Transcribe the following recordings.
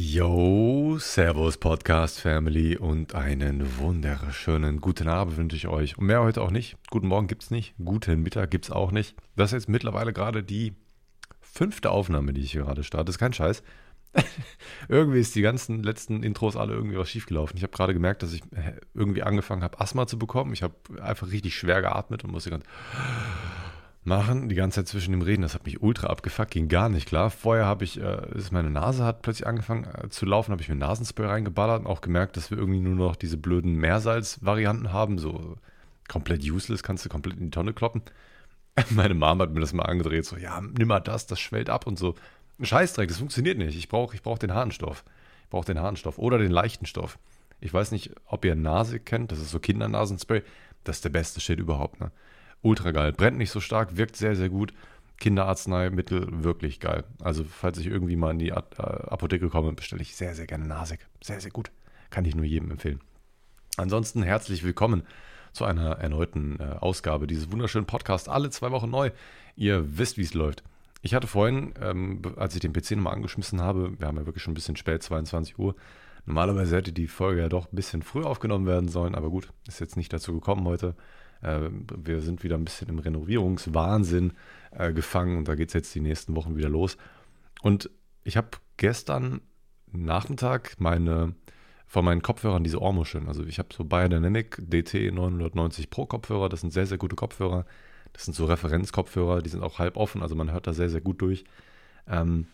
Yo, Servus Podcast Family und einen wunderschönen guten Abend wünsche ich euch. Und mehr heute auch nicht. Guten Morgen gibt es nicht, guten Mittag gibt es auch nicht. Das ist jetzt mittlerweile gerade die fünfte Aufnahme, die ich hier gerade starte. Das ist kein Scheiß. irgendwie ist die ganzen letzten Intros alle irgendwie was schiefgelaufen. Ich habe gerade gemerkt, dass ich äh, irgendwie angefangen habe, Asthma zu bekommen. Ich habe einfach richtig schwer geatmet und musste ganz machen, die ganze Zeit zwischen dem Reden. Das hat mich ultra abgefuckt, ging gar nicht klar. Vorher habe ich, äh, ist meine Nase hat plötzlich angefangen äh, zu laufen, habe ich mir Nasenspray reingeballert und auch gemerkt, dass wir irgendwie nur noch diese blöden Meersalz-Varianten haben, so komplett useless, kannst du komplett in die Tonne kloppen. Meine Mom hat mir das mal angedreht, so, ja, nimm mal das, das schwellt ab und so. Scheißdreck, das funktioniert nicht. Ich brauche ich brauch den Harnstoff. Ich brauche den Harnstoff oder den leichten Stoff. Ich weiß nicht, ob ihr Nase kennt, das ist so Kindernasenspray. Das ist der beste Shit überhaupt, ne? Ultra geil. Brennt nicht so stark, wirkt sehr, sehr gut. Kinderarzneimittel wirklich geil. Also, falls ich irgendwie mal in die äh, Apotheke komme, bestelle ich sehr, sehr gerne Nasik. Sehr, sehr gut. Kann ich nur jedem empfehlen. Ansonsten herzlich willkommen zu einer erneuten äh, Ausgabe dieses wunderschönen Podcasts. Alle zwei Wochen neu. Ihr wisst, wie es läuft. Ich hatte vorhin, ähm, als ich den PC nochmal angeschmissen habe, wir haben ja wirklich schon ein bisschen spät, 22 Uhr. Normalerweise hätte die Folge ja doch ein bisschen früher aufgenommen werden sollen, aber gut, ist jetzt nicht dazu gekommen heute. Äh, wir sind wieder ein bisschen im Renovierungswahnsinn äh, gefangen und da geht es jetzt die nächsten Wochen wieder los. Und ich habe gestern Nachmittag meine von meinen Kopfhörern diese Ohrmuscheln. Also ich habe so Biodynamic DT 990 Pro Kopfhörer. Das sind sehr, sehr gute Kopfhörer. Das sind so Referenzkopfhörer, die sind auch halb offen, also man hört da sehr, sehr gut durch. Ähm,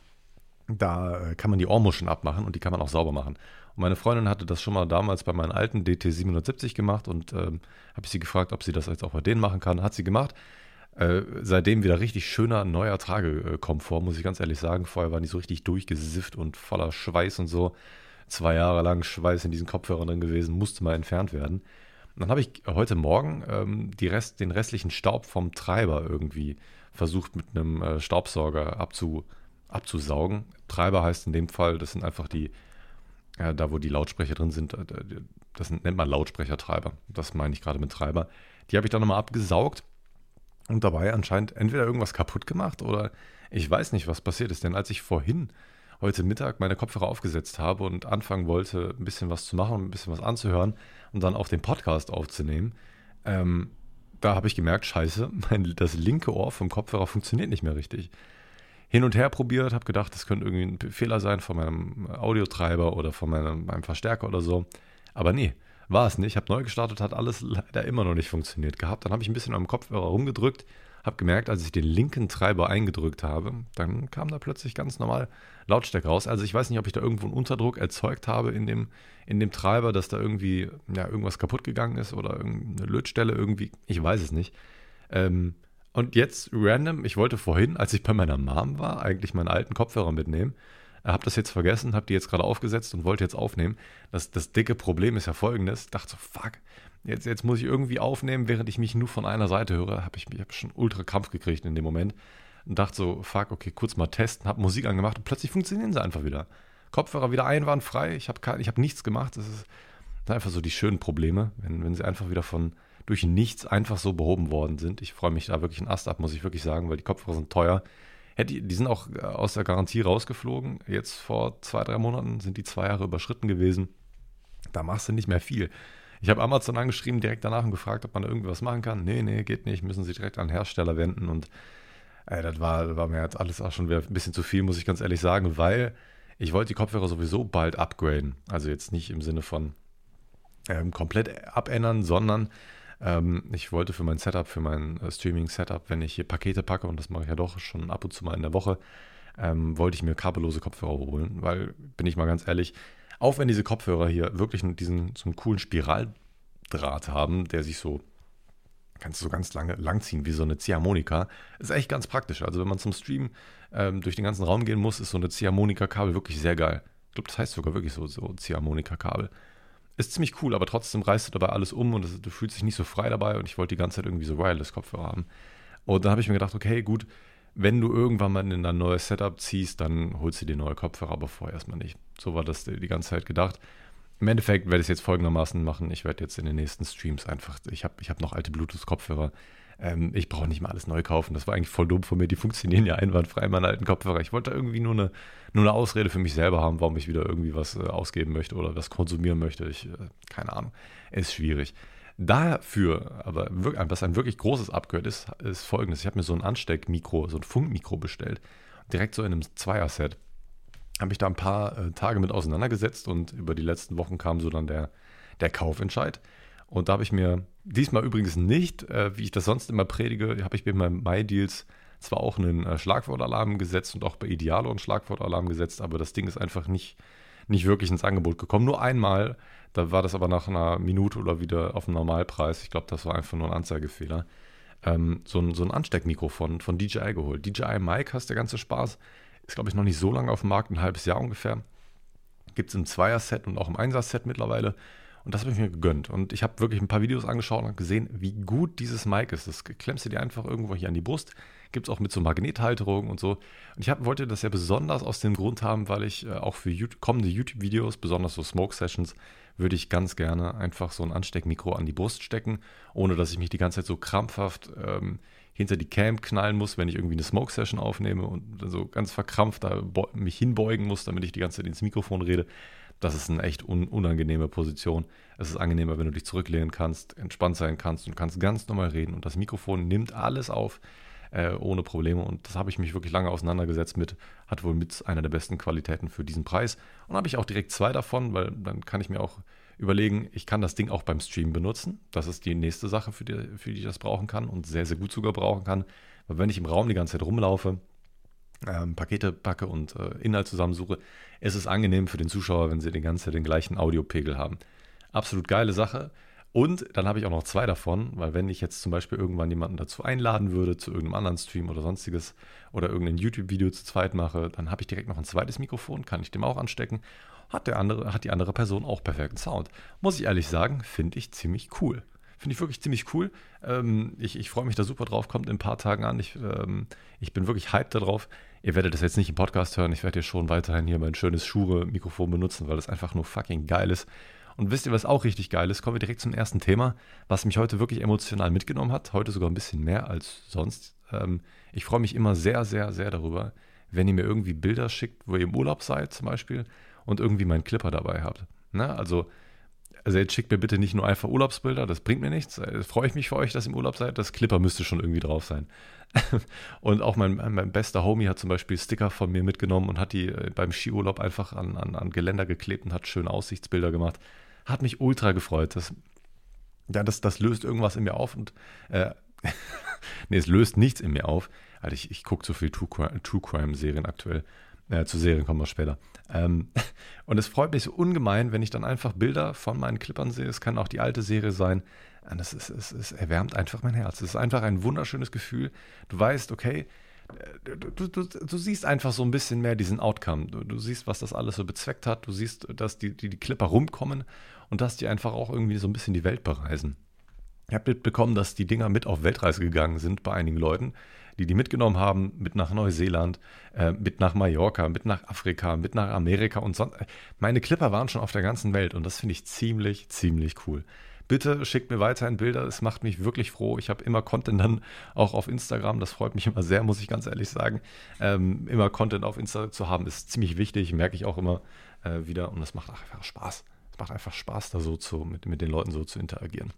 da äh, kann man die Ohrmuscheln abmachen und die kann man auch sauber machen. Und meine Freundin hatte das schon mal damals bei meinen alten DT 770 gemacht und ähm, habe ich sie gefragt, ob sie das jetzt auch bei denen machen kann. Hat sie gemacht. Äh, seitdem wieder richtig schöner neuer Tragekomfort, muss ich ganz ehrlich sagen. Vorher waren die so richtig durchgesifft und voller Schweiß und so. Zwei Jahre lang Schweiß in diesen Kopfhörern drin gewesen, musste mal entfernt werden. Und dann habe ich heute Morgen ähm, Rest, den restlichen Staub vom Treiber irgendwie versucht mit einem äh, Staubsauger abzu, abzusaugen. Treiber heißt in dem Fall, das sind einfach die ja, da wo die Lautsprecher drin sind, äh, das nennt man Lautsprechertreiber. Das meine ich gerade mit Treiber. Die habe ich dann nochmal abgesaugt und dabei anscheinend entweder irgendwas kaputt gemacht oder ich weiß nicht, was passiert ist. Denn als ich vorhin heute Mittag meine Kopfhörer aufgesetzt habe und anfangen wollte, ein bisschen was zu machen, ein bisschen was anzuhören und dann auch den Podcast aufzunehmen, ähm, da habe ich gemerkt, scheiße, mein, das linke Ohr vom Kopfhörer funktioniert nicht mehr richtig hin und her probiert, habe gedacht, das könnte irgendwie ein Fehler sein von meinem Audiotreiber oder von meinem, meinem Verstärker oder so. Aber nee, war es nicht. Habe neu gestartet, hat alles leider immer noch nicht funktioniert gehabt. Dann habe ich ein bisschen am Kopfhörer rumgedrückt, habe gemerkt, als ich den linken Treiber eingedrückt habe, dann kam da plötzlich ganz normal Lautstärke raus. Also ich weiß nicht, ob ich da irgendwo einen Unterdruck erzeugt habe in dem, in dem Treiber, dass da irgendwie ja, irgendwas kaputt gegangen ist oder irgendeine Lötstelle irgendwie. Ich weiß es nicht. Ähm, und jetzt random, ich wollte vorhin, als ich bei meiner Mom war, eigentlich meinen alten Kopfhörer mitnehmen. Habe das jetzt vergessen, habe die jetzt gerade aufgesetzt und wollte jetzt aufnehmen. Das, das dicke Problem ist ja folgendes. Dachte so, fuck, jetzt, jetzt muss ich irgendwie aufnehmen, während ich mich nur von einer Seite höre. Habe ich, ich hab schon ultra Kampf gekriegt in dem Moment. Und dachte so, fuck, okay, kurz mal testen, habe Musik angemacht und plötzlich funktionieren sie einfach wieder. Kopfhörer wieder einwandfrei, ich habe hab nichts gemacht. Das ist einfach so die schönen Probleme, wenn, wenn sie einfach wieder von, durch nichts einfach so behoben worden sind. Ich freue mich da wirklich ein Ast ab, muss ich wirklich sagen, weil die Kopfhörer sind teuer. Die sind auch äh, aus der Garantie rausgeflogen. Jetzt vor zwei, drei Monaten sind die zwei Jahre überschritten gewesen. Da machst du nicht mehr viel. Ich habe Amazon angeschrieben, direkt danach und gefragt, ob man da irgendwas machen kann. Nee, nee, geht nicht. Müssen sie direkt an Hersteller wenden. Und ey, das, war, war mir jetzt alles auch schon wieder ein bisschen zu viel, muss ich ganz ehrlich sagen, weil ich wollte die Kopfhörer sowieso bald upgraden. Also jetzt nicht im Sinne von ähm, komplett abändern, sondern ähm, ich wollte für mein Setup, für mein äh, Streaming-Setup, wenn ich hier Pakete packe, und das mache ich ja doch schon ab und zu mal in der Woche, ähm, wollte ich mir kabellose Kopfhörer holen, weil, bin ich mal ganz ehrlich, auch wenn diese Kopfhörer hier wirklich diesen so einen coolen Spiraldraht haben, der sich so kannst du so ganz lange langziehen wie so eine Ziehharmonika. Ist echt ganz praktisch. Also wenn man zum Stream ähm, durch den ganzen Raum gehen muss, ist so eine Ziehharmonika-Kabel wirklich sehr geil. Ich glaube, das heißt sogar wirklich so, so Ziehharmonika-Kabel ist ziemlich cool, aber trotzdem reißt du dabei alles um und das, du fühlst dich nicht so frei dabei und ich wollte die ganze Zeit irgendwie so Wireless-Kopfhörer haben. Und dann habe ich mir gedacht, okay, gut, wenn du irgendwann mal in ein neues Setup ziehst, dann holst du dir neue Kopfhörer, aber vorher erstmal nicht. So war das die ganze Zeit gedacht. Im Endeffekt werde ich es jetzt folgendermaßen machen. Ich werde jetzt in den nächsten Streams einfach, ich habe ich hab noch alte Bluetooth-Kopfhörer, ähm, ich brauche nicht mal alles neu kaufen. Das war eigentlich voll dumm von mir. Die funktionieren ja einwandfrei, meine alten Kopfhörer. Ich wollte irgendwie nur eine, nur eine Ausrede für mich selber haben, warum ich wieder irgendwie was äh, ausgeben möchte oder was konsumieren möchte. Ich, äh, keine Ahnung. Ist schwierig. Dafür, aber was ein wirklich großes Upgrade ist, ist folgendes. Ich habe mir so ein Ansteckmikro, so ein Funkmikro bestellt. Direkt so in einem Zweier-Set. Habe ich da ein paar äh, Tage mit auseinandergesetzt und über die letzten Wochen kam so dann der, der Kaufentscheid. Und da habe ich mir diesmal übrigens nicht, äh, wie ich das sonst immer predige, habe ich mir bei MyDeals zwar auch einen äh, Schlagwortalarm gesetzt und auch bei Idealo einen Schlagwortalarm gesetzt, aber das Ding ist einfach nicht, nicht wirklich ins Angebot gekommen. Nur einmal, da war das aber nach einer Minute oder wieder auf dem Normalpreis. Ich glaube, das war einfach nur ein Anzeigefehler. Ähm, so, ein, so ein Ansteckmikrofon von DJI geholt. DJI Mic hast der ganze Spaß. Ist, glaube ich, noch nicht so lange auf dem Markt, ein halbes Jahr ungefähr. Gibt es im Zweier-Set und auch im Einser-Set mittlerweile. Und das habe ich mir gegönnt. Und ich habe wirklich ein paar Videos angeschaut und gesehen, wie gut dieses Mic ist. Das klemmst du dir einfach irgendwo hier an die Brust. Gibt es auch mit so Magnethalterung und so. Und ich hab, wollte das ja besonders aus dem Grund haben, weil ich äh, auch für YouTube, kommende YouTube-Videos, besonders so Smoke-Sessions, würde ich ganz gerne einfach so ein Ansteckmikro an die Brust stecken, ohne dass ich mich die ganze Zeit so krampfhaft ähm, hinter die Cam knallen muss, wenn ich irgendwie eine Smoke-Session aufnehme und dann so ganz verkrampft da mich hinbeugen muss, damit ich die ganze Zeit ins Mikrofon rede. Das ist eine echt un unangenehme Position. Es ist angenehmer, wenn du dich zurücklehnen kannst, entspannt sein kannst und kannst ganz normal reden. Und das Mikrofon nimmt alles auf äh, ohne Probleme. Und das habe ich mich wirklich lange auseinandergesetzt mit. Hat wohl mit einer der besten Qualitäten für diesen Preis. Und habe ich auch direkt zwei davon, weil dann kann ich mir auch überlegen, ich kann das Ding auch beim Stream benutzen. Das ist die nächste Sache, für die, für die ich das brauchen kann und sehr, sehr gut sogar brauchen kann. Weil wenn ich im Raum die ganze Zeit rumlaufe, ähm, Pakete packe und äh, Inhalt zusammensuche, ist es angenehm für den Zuschauer, wenn sie die ganze Zeit den gleichen Audiopegel haben. Absolut geile Sache. Und dann habe ich auch noch zwei davon, weil wenn ich jetzt zum Beispiel irgendwann jemanden dazu einladen würde, zu irgendeinem anderen Stream oder sonstiges oder irgendein YouTube-Video zu zweit mache, dann habe ich direkt noch ein zweites Mikrofon, kann ich dem auch anstecken. Hat, der andere, hat die andere Person auch perfekten Sound. Muss ich ehrlich sagen, finde ich ziemlich cool. Finde ich wirklich ziemlich cool. Ähm, ich, ich freue mich da super drauf, kommt in ein paar Tagen an. Ich, ähm, ich bin wirklich hyped darauf. Ihr werdet das jetzt nicht im Podcast hören. Ich werde hier schon weiterhin hier mein schönes Schure-Mikrofon benutzen, weil das einfach nur fucking geil ist. Und wisst ihr, was auch richtig geil ist? Kommen wir direkt zum ersten Thema, was mich heute wirklich emotional mitgenommen hat. Heute sogar ein bisschen mehr als sonst. Ähm, ich freue mich immer sehr, sehr, sehr darüber, wenn ihr mir irgendwie Bilder schickt, wo ihr im Urlaub seid zum Beispiel und irgendwie meinen Clipper dabei habt. Na, ne? also, also jetzt schickt mir bitte nicht nur einfach Urlaubsbilder, das bringt mir nichts. Da freue ich mich für euch, dass ihr im Urlaub seid. Das Clipper müsste schon irgendwie drauf sein. Und auch mein, mein bester Homie hat zum Beispiel Sticker von mir mitgenommen und hat die äh, beim Skiurlaub einfach an, an, an Geländer geklebt und hat schöne Aussichtsbilder gemacht. Hat mich ultra gefreut. Das, ja, das, das löst irgendwas in mir auf und äh, nee, es löst nichts in mir auf. Also ich, ich gucke so viel True Crime-Serien aktuell. Äh, zu Serien kommen wir später. Ähm, und es freut mich so ungemein, wenn ich dann einfach Bilder von meinen Clippern sehe. Es kann auch die alte Serie sein. Und es, ist, es, es erwärmt einfach mein Herz. Es ist einfach ein wunderschönes Gefühl. Du weißt, okay, du, du, du, siehst einfach so ein bisschen mehr diesen Outcome. Du, du, siehst, was das alles so bezweckt hat. Du siehst, dass die, die, die Clipper rumkommen und dass die einfach auch irgendwie so ein bisschen die Welt bereisen. Ich habe mitbekommen, dass die Dinger mit auf Weltreise gegangen sind bei einigen Leuten, die die mitgenommen haben, mit nach Neuseeland, äh, mit nach Mallorca, mit nach Afrika, mit nach Amerika und sonst. Meine Clipper waren schon auf der ganzen Welt und das finde ich ziemlich, ziemlich cool. Bitte schickt mir weiterhin Bilder, es macht mich wirklich froh. Ich habe immer Content dann auch auf Instagram, das freut mich immer sehr, muss ich ganz ehrlich sagen. Ähm, immer Content auf Instagram zu haben, ist ziemlich wichtig, merke ich auch immer äh, wieder und es macht einfach Spaß. Es macht einfach Spaß, da so zu, mit, mit den Leuten so zu interagieren.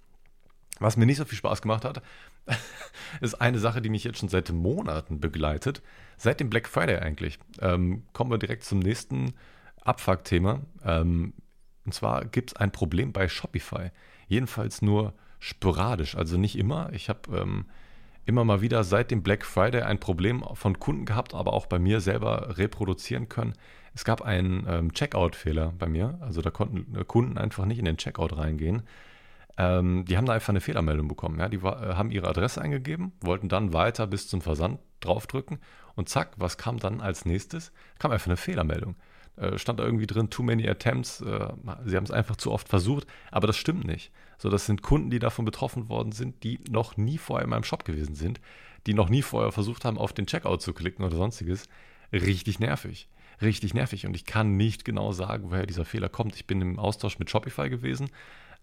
Was mir nicht so viel Spaß gemacht hat, ist eine Sache, die mich jetzt schon seit Monaten begleitet. Seit dem Black Friday eigentlich. Ähm, kommen wir direkt zum nächsten Abfuck-Thema. Ähm, und zwar gibt es ein Problem bei Shopify. Jedenfalls nur sporadisch, also nicht immer. Ich habe ähm, immer mal wieder seit dem Black Friday ein Problem von Kunden gehabt, aber auch bei mir selber reproduzieren können. Es gab einen ähm, Checkout-Fehler bei mir. Also da konnten äh, Kunden einfach nicht in den Checkout reingehen. Ähm, die haben da einfach eine Fehlermeldung bekommen. Ja? Die war, äh, haben ihre Adresse eingegeben, wollten dann weiter bis zum Versand draufdrücken und zack, was kam dann als nächstes? Kam einfach eine Fehlermeldung. Äh, stand da irgendwie drin, too many attempts, äh, sie haben es einfach zu oft versucht, aber das stimmt nicht. So, das sind Kunden, die davon betroffen worden sind, die noch nie vorher in meinem Shop gewesen sind, die noch nie vorher versucht haben, auf den Checkout zu klicken oder sonstiges. Richtig nervig. Richtig nervig. Und ich kann nicht genau sagen, woher dieser Fehler kommt. Ich bin im Austausch mit Shopify gewesen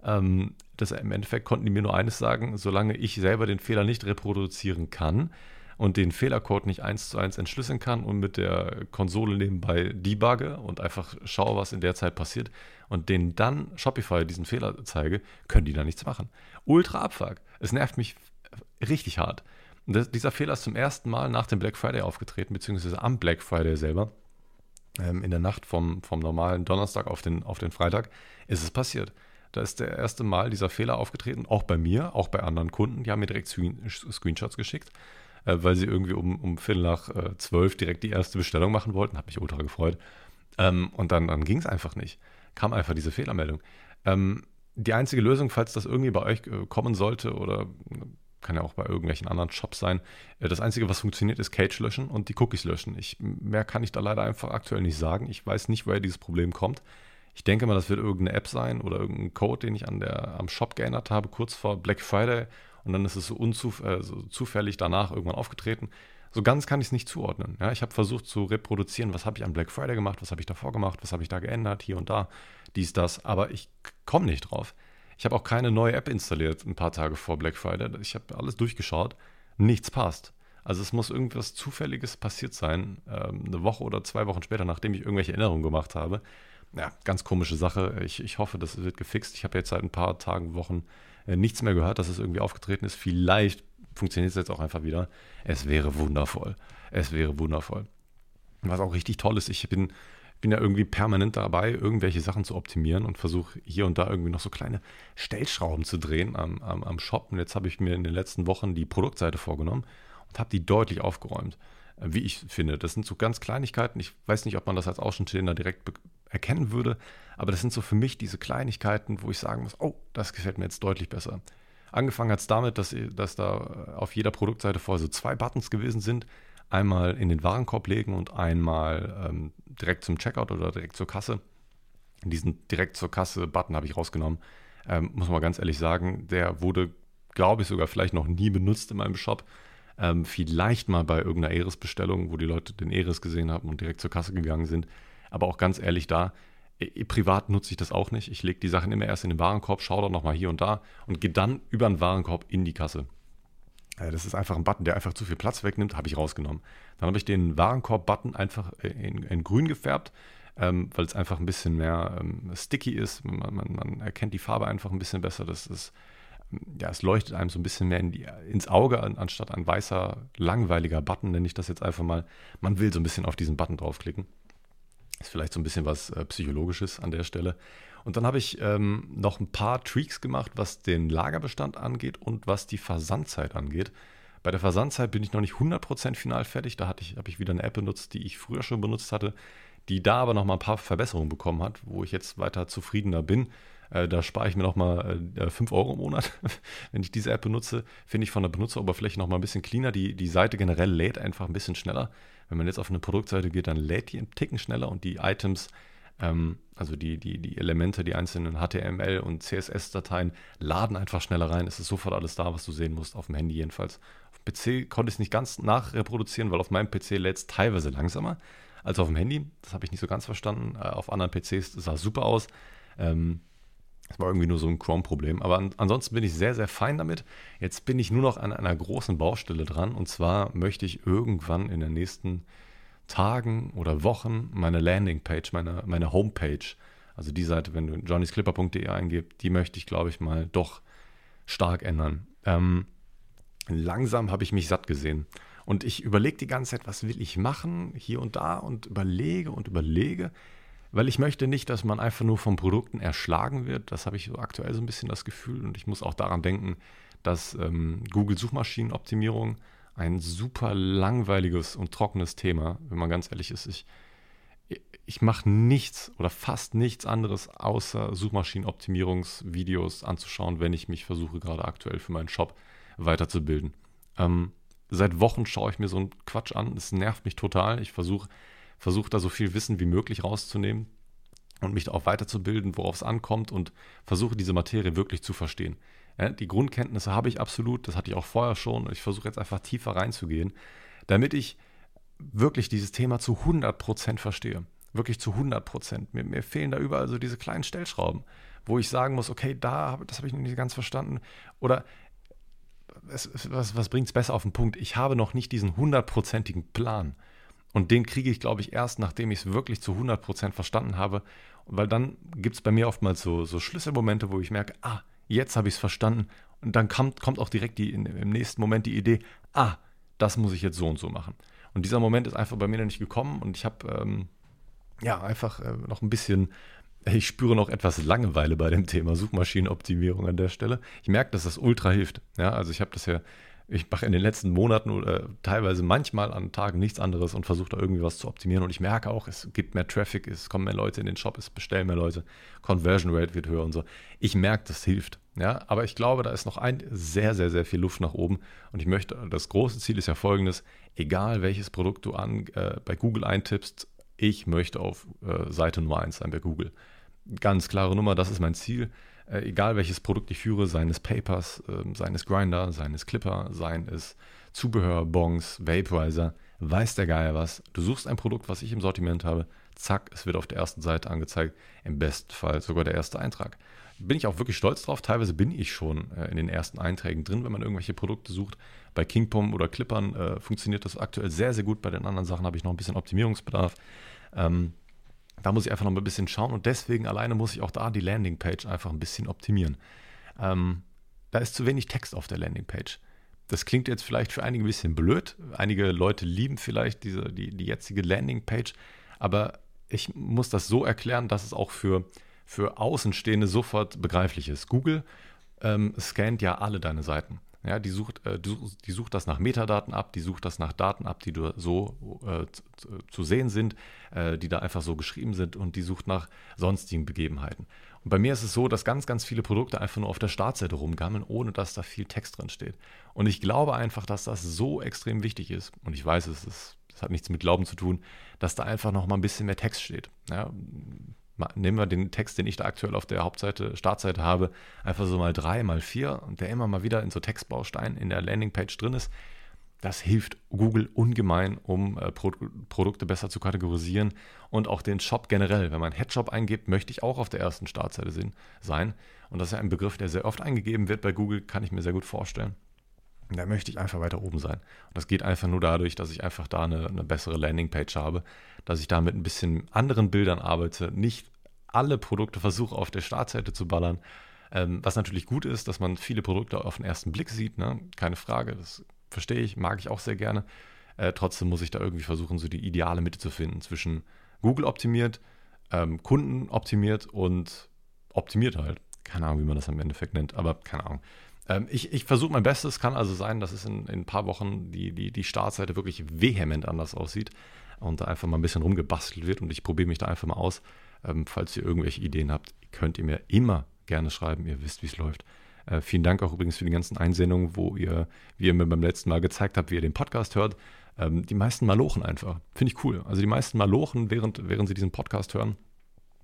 Ähm, das, Im Endeffekt konnten die mir nur eines sagen, solange ich selber den Fehler nicht reproduzieren kann und den Fehlercode nicht eins zu eins entschlüsseln kann und mit der Konsole nebenbei debugge und einfach schaue, was in der Zeit passiert und denen dann Shopify diesen Fehler zeige, können die da nichts machen. Ultra Abfuck. Es nervt mich richtig hart. Das, dieser Fehler ist zum ersten Mal nach dem Black Friday aufgetreten, beziehungsweise am Black Friday selber. Ähm, in der Nacht vom, vom normalen Donnerstag auf den, auf den Freitag ist es passiert. Da ist der erste Mal dieser Fehler aufgetreten, auch bei mir, auch bei anderen Kunden. Die haben mir direkt Screenshots geschickt, äh, weil sie irgendwie um, um Viertel nach äh, zwölf direkt die erste Bestellung machen wollten. Hat mich ultra gefreut. Ähm, und dann, dann ging es einfach nicht. Kam einfach diese Fehlermeldung. Ähm, die einzige Lösung, falls das irgendwie bei euch äh, kommen sollte oder kann ja auch bei irgendwelchen anderen Shops sein. Äh, das Einzige, was funktioniert, ist Cage löschen und die Cookies löschen. Ich, mehr kann ich da leider einfach aktuell nicht sagen. Ich weiß nicht, woher dieses Problem kommt. Ich denke mal, das wird irgendeine App sein oder irgendein Code, den ich an der, am Shop geändert habe, kurz vor Black Friday. Und dann ist es so, unzuf äh, so zufällig danach irgendwann aufgetreten. So ganz kann ich es nicht zuordnen. Ja, ich habe versucht zu reproduzieren, was habe ich am Black Friday gemacht, was habe ich davor gemacht, was habe ich da geändert, hier und da, dies, das. Aber ich komme nicht drauf. Ich habe auch keine neue App installiert ein paar Tage vor Black Friday. Ich habe alles durchgeschaut. Nichts passt. Also es muss irgendwas Zufälliges passiert sein, ähm, eine Woche oder zwei Wochen später, nachdem ich irgendwelche Erinnerungen gemacht habe. Ja, ganz komische Sache. Ich, ich hoffe, das wird gefixt. Ich habe jetzt seit ein paar Tagen, Wochen nichts mehr gehört, dass es irgendwie aufgetreten ist. Vielleicht funktioniert es jetzt auch einfach wieder. Es wäre wundervoll. Es wäre wundervoll. Was auch richtig toll ist, ich bin bin ja irgendwie permanent dabei, irgendwelche Sachen zu optimieren und versuche hier und da irgendwie noch so kleine Stellschrauben zu drehen am, am, am Shop. Und jetzt habe ich mir in den letzten Wochen die Produktseite vorgenommen und habe die deutlich aufgeräumt, äh, wie ich finde. Das sind so ganz Kleinigkeiten. Ich weiß nicht, ob man das als Außenstehender direkt erkennen würde, aber das sind so für mich diese Kleinigkeiten, wo ich sagen muss, oh, das gefällt mir jetzt deutlich besser. Angefangen hat es damit, dass, dass da auf jeder Produktseite vorher so zwei Buttons gewesen sind, einmal in den Warenkorb legen und einmal ähm, direkt zum Checkout oder direkt zur Kasse. Diesen direkt zur Kasse-Button habe ich rausgenommen. Ähm, muss man ganz ehrlich sagen, der wurde, glaube ich, sogar vielleicht noch nie benutzt in meinem Shop. Ähm, vielleicht mal bei irgendeiner Eris-Bestellung, wo die Leute den Eris gesehen haben und direkt zur Kasse gegangen sind. Aber auch ganz ehrlich da, privat nutze ich das auch nicht. Ich lege die Sachen immer erst in den Warenkorb, schaue dann nochmal hier und da und gehe dann über den Warenkorb in die Kasse. Äh, das ist einfach ein Button, der einfach zu viel Platz wegnimmt, habe ich rausgenommen. Dann habe ich den Warenkorb-Button einfach in, in, grün gefärbt, ähm, weil es einfach ein bisschen mehr ähm, sticky ist. Man, man, man, erkennt die Farbe einfach ein bisschen besser. Das ist, ja, es leuchtet einem so ein bisschen mehr in die, ins Auge, anstatt ein weißer, langweiliger Button, nenne ich das jetzt einfach mal. Man will so ein bisschen auf diesen Button draufklicken. Ist vielleicht so ein bisschen was äh, Psychologisches an der Stelle. Und dann habe ich ähm, noch ein paar Tweaks gemacht, was den Lagerbestand angeht und was die Versandzeit angeht. Bei der Versandzeit bin ich noch nicht 100% final fertig. Da ich, habe ich wieder eine App benutzt, die ich früher schon benutzt hatte, die da aber noch mal ein paar Verbesserungen bekommen hat, wo ich jetzt weiter zufriedener bin. Äh, da spare ich mir noch mal äh, 5 Euro im Monat, wenn ich diese App benutze. Finde ich von der Benutzeroberfläche noch mal ein bisschen cleaner. Die, die Seite generell lädt einfach ein bisschen schneller. Wenn man jetzt auf eine Produktseite geht, dann lädt die einen Ticken schneller und die Items ähm, also die, die, die Elemente, die einzelnen HTML- und CSS-Dateien laden einfach schneller rein. Es ist sofort alles da, was du sehen musst, auf dem Handy jedenfalls. Auf dem PC konnte ich es nicht ganz nachreproduzieren, weil auf meinem PC lädt es teilweise langsamer als auf dem Handy. Das habe ich nicht so ganz verstanden. Äh, auf anderen PCs sah es super aus. Ähm, das war irgendwie nur so ein Chrome-Problem. Aber an, ansonsten bin ich sehr, sehr fein damit. Jetzt bin ich nur noch an einer großen Baustelle dran. Und zwar möchte ich irgendwann in der nächsten Tagen oder Wochen meine Landingpage, meine, meine Homepage, also die Seite, wenn du johnnysclipper.de eingibst, die möchte ich, glaube ich, mal doch stark ändern. Ähm, langsam habe ich mich satt gesehen. Und ich überlege die ganze Zeit, was will ich machen, hier und da und überlege und überlege, weil ich möchte nicht, dass man einfach nur von Produkten erschlagen wird. Das habe ich so aktuell so ein bisschen das Gefühl und ich muss auch daran denken, dass ähm, Google Suchmaschinenoptimierung ein super langweiliges und trockenes Thema, wenn man ganz ehrlich ist. Ich, ich mache nichts oder fast nichts anderes, außer Suchmaschinenoptimierungsvideos anzuschauen, wenn ich mich versuche, gerade aktuell für meinen Shop weiterzubilden. Ähm, seit Wochen schaue ich mir so einen Quatsch an. Es nervt mich total. Ich versuche versuch da so viel Wissen wie möglich rauszunehmen und mich auch weiterzubilden, worauf es ankommt und versuche diese Materie wirklich zu verstehen. Die Grundkenntnisse habe ich absolut, das hatte ich auch vorher schon. Ich versuche jetzt einfach tiefer reinzugehen, damit ich wirklich dieses Thema zu 100% verstehe. Wirklich zu 100 Prozent. Mir, mir fehlen da überall so diese kleinen Stellschrauben, wo ich sagen muss, okay, da, das habe ich noch nicht ganz verstanden. Oder es, was, was bringt es besser auf den Punkt? Ich habe noch nicht diesen hundertprozentigen Plan. Und den kriege ich, glaube ich, erst, nachdem ich es wirklich zu 100% verstanden habe. Weil dann gibt es bei mir oftmals so, so Schlüsselmomente, wo ich merke, ah, jetzt habe ich es verstanden. Und dann kommt, kommt auch direkt die, in, im nächsten Moment die Idee, ah, das muss ich jetzt so und so machen. Und dieser Moment ist einfach bei mir noch nicht gekommen und ich habe ähm, ja einfach äh, noch ein bisschen, ich spüre noch etwas Langeweile bei dem Thema Suchmaschinenoptimierung an der Stelle. Ich merke, dass das ultra hilft. Ja, also ich habe das ja ich mache in den letzten Monaten oder teilweise manchmal an Tagen nichts anderes und versuche da irgendwie was zu optimieren. Und ich merke auch, es gibt mehr Traffic, es kommen mehr Leute in den Shop, es bestellen mehr Leute, Conversion Rate wird höher und so. Ich merke, das hilft. Ja, aber ich glaube, da ist noch ein sehr, sehr, sehr viel Luft nach oben. Und ich möchte, das große Ziel ist ja folgendes: egal welches Produkt du an, äh, bei Google eintippst, ich möchte auf äh, Seite Nummer 1 sein bei Google. Ganz klare Nummer, das ist mein Ziel äh, egal welches Produkt ich führe, seien es Papers, äh, seien es Grinder, seien es Clipper, seien es Zubehör, Bongs, Vaporizer, weiß der Geier was. Du suchst ein Produkt, was ich im Sortiment habe, zack, es wird auf der ersten Seite angezeigt, im besten Fall sogar der erste Eintrag. Bin ich auch wirklich stolz drauf. Teilweise bin ich schon äh, in den ersten Einträgen drin, wenn man irgendwelche Produkte sucht. Bei Kingpom oder Clippern äh, funktioniert das aktuell sehr, sehr gut. Bei den anderen Sachen habe ich noch ein bisschen Optimierungsbedarf. Ähm, da muss ich einfach noch ein bisschen schauen und deswegen alleine muss ich auch da die Landingpage einfach ein bisschen optimieren. Ähm, da ist zu wenig Text auf der Landingpage. Das klingt jetzt vielleicht für einige ein bisschen blöd. Einige Leute lieben vielleicht diese, die, die jetzige Landingpage, aber ich muss das so erklären, dass es auch für, für Außenstehende sofort begreiflich ist. Google ähm, scannt ja alle deine Seiten. Ja, die sucht, äh, die sucht das nach Metadaten ab, die sucht das nach Daten ab, die so äh, zu, zu, sehen sind, äh, die da einfach so geschrieben sind und die sucht nach sonstigen Begebenheiten. Und bei mir ist es so, dass ganz, ganz viele Produkte einfach nur auf der Startseite rumgammeln, ohne dass da viel Text drin steht. Und ich glaube einfach, dass das so extrem wichtig ist. Und ich weiß, es ist, das hat nichts mit Glauben zu tun, dass da einfach noch mal ein bisschen mehr Text steht. Ja, nehmen wir den Text, den ich da aktuell auf der Hauptseite, Startseite habe, einfach so mal drei, mal vier und der immer mal wieder in so Textbausteinen in der Landingpage drin ist. Das hilft Google ungemein, um äh, Pro Produkte besser zu kategorisieren und auch den Shop generell. Wenn man Headshop eingibt, möchte ich auch auf der ersten Startseite sein. Und das ist ja ein Begriff, der sehr oft eingegeben wird bei Google, kann ich mir sehr gut vorstellen. Da möchte ich einfach weiter oben sein. Und das geht einfach nur dadurch, dass ich einfach da eine, eine bessere Landingpage habe, dass ich da mit ein bisschen anderen Bildern arbeite, nicht alle Produkte versuche auf der Startseite zu ballern. Ähm, was natürlich gut ist, dass man viele Produkte auf den ersten Blick sieht, ne? keine Frage, das verstehe ich, mag ich auch sehr gerne. Äh, trotzdem muss ich da irgendwie versuchen, so die ideale Mitte zu finden zwischen Google optimiert, ähm, Kunden optimiert und optimiert halt. Keine Ahnung, wie man das im Endeffekt nennt, aber keine Ahnung. Ähm, ich, ich versuche mein Bestes. Kann also sein, dass es in, in ein paar Wochen die, die, die Startseite wirklich vehement anders aussieht und da einfach mal ein bisschen rumgebastelt wird und ich probiere mich da einfach mal aus. Ähm, falls ihr irgendwelche Ideen habt, könnt ihr mir immer gerne schreiben. Ihr wisst, wie es läuft. Äh, vielen Dank auch übrigens für die ganzen Einsendungen, wo ihr, wie ihr mir beim letzten Mal gezeigt habt, wie ihr den Podcast hört. Ähm, die meisten malochen einfach. Finde ich cool. Also die meisten malochen, während, während sie diesen Podcast hören.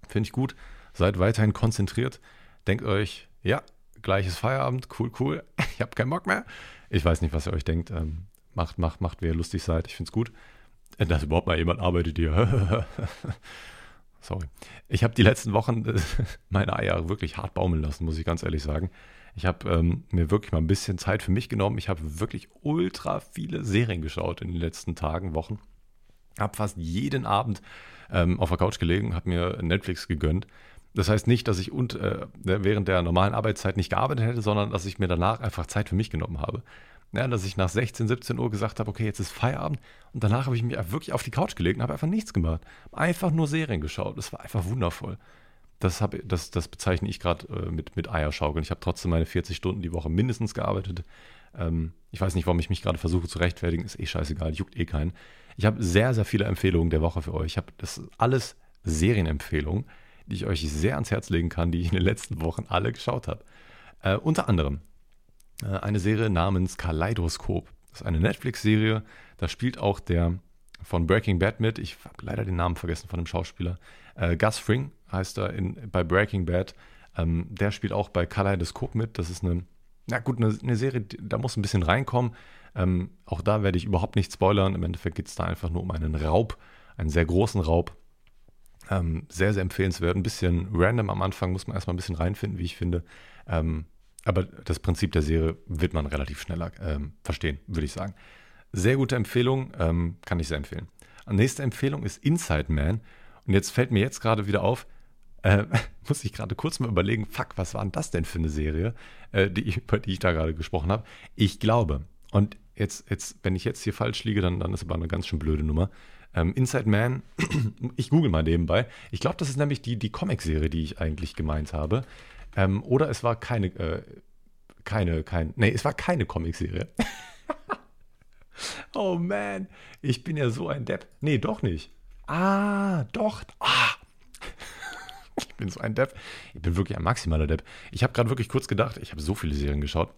Finde ich gut. Seid weiterhin konzentriert. Denkt euch, ja, gleiches Feierabend, cool, cool. Ich habe keinen Bock mehr. Ich weiß nicht, was ihr euch denkt. Ähm, macht, macht, macht, wie ihr lustig seid. Ich finde es gut. Äh, dass überhaupt mal jemand arbeitet hier. Sorry. Ich habe die letzten Wochen meine Eier wirklich hart baumeln lassen, muss ich ganz ehrlich sagen. Ich habe ähm, mir wirklich mal ein bisschen Zeit für mich genommen. Ich habe wirklich ultra viele Serien geschaut in den letzten Tagen, Wochen. Habe fast jeden Abend ähm, auf der Couch gelegen, habe mir Netflix gegönnt. Das heißt nicht, dass ich und, äh, während der normalen Arbeitszeit nicht gearbeitet hätte, sondern dass ich mir danach einfach Zeit für mich genommen habe. Ja, dass ich nach 16, 17 Uhr gesagt habe, okay, jetzt ist Feierabend. Und danach habe ich mich wirklich auf die Couch gelegt und habe einfach nichts gemacht. Einfach nur Serien geschaut. Das war einfach wundervoll. Das, hab, das, das bezeichne ich gerade äh, mit, mit Eierschaukeln. Ich habe trotzdem meine 40 Stunden die Woche mindestens gearbeitet. Ähm, ich weiß nicht, warum ich mich gerade versuche zu rechtfertigen. Ist eh scheißegal, juckt eh keinen. Ich habe sehr, sehr viele Empfehlungen der Woche für euch. Ich habe das alles Serienempfehlungen die ich euch sehr ans Herz legen kann, die ich in den letzten Wochen alle geschaut habe. Äh, unter anderem äh, eine Serie namens Kaleidoskop. Das ist eine Netflix-Serie. Da spielt auch der von Breaking Bad mit. Ich habe leider den Namen vergessen von dem Schauspieler. Äh, Gus Fring heißt er in, bei Breaking Bad. Ähm, der spielt auch bei Kaleidoskop mit. Das ist eine, na gut, eine, eine Serie, da muss ein bisschen reinkommen. Ähm, auch da werde ich überhaupt nicht spoilern. Im Endeffekt geht es da einfach nur um einen Raub, einen sehr großen Raub Ähm, sehr, sehr empfehlenswert. Ein bisschen random am Anfang, muss man erstmal ein bisschen reinfinden, wie ich finde. Ähm, aber das Prinzip der Serie wird man relativ schneller ähm, verstehen, würde ich sagen. Sehr gute Empfehlung, ähm, kann ich sehr empfehlen. Nächste Empfehlung ist Inside Man. Und jetzt fällt mir jetzt gerade wieder auf, äh, muss ich gerade kurz mal überlegen, fuck, was war denn das denn für eine Serie, äh, die, über die ich da gerade gesprochen habe? Ich glaube, und jetzt, jetzt, wenn ich jetzt hier falsch liege, dann, dann ist aber eine ganz schön blöde Nummer. Ähm, Inside Man, ich google mal nebenbei. Ich glaube, das ist nämlich die, die Comic-Serie, die ich eigentlich gemeint habe. Ähm, oder es war keine, äh, keine, kein, nee, es war keine Comic-Serie. oh man, ich bin ja so ein Depp. Nee, doch nicht. Ah, doch. Ah. ich bin so ein Depp. Ich bin wirklich ein maximaler Depp. Ich habe gerade wirklich kurz gedacht, ich habe so viele Serien geschaut.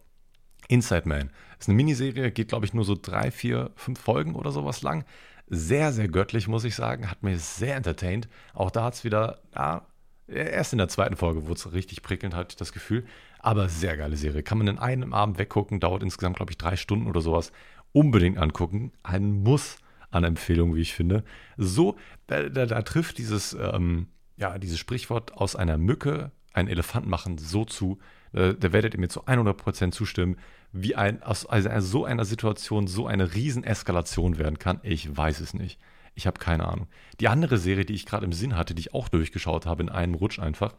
Inside Man ist eine Miniserie, geht glaube ich nur so drei, vier, fünf Folgen oder sowas lang. Sehr, sehr göttlich, muss ich sagen. Hat mir sehr entertained. Auch da hat es wieder, ja, erst in der zweiten Folge wurde es richtig prickelnd, hatte ich das Gefühl. Aber sehr geile Serie. Kann man in einem Abend weggucken, dauert insgesamt, glaube ich, drei Stunden oder sowas. Unbedingt angucken. Ein Muss an Empfehlung, wie ich finde. So, da, da, da trifft dieses, ähm, ja, dieses Sprichwort aus einer Mücke einen Elefant machen so zu. Äh, da werdet ihr mir zu 100% zustimmen, wie ein, aus also so einer Situation so eine Rieseneskalation werden kann. Ich weiß es nicht. Ich habe keine Ahnung. Die andere Serie, die ich gerade im Sinn hatte, die ich auch durchgeschaut habe in einem Rutsch einfach,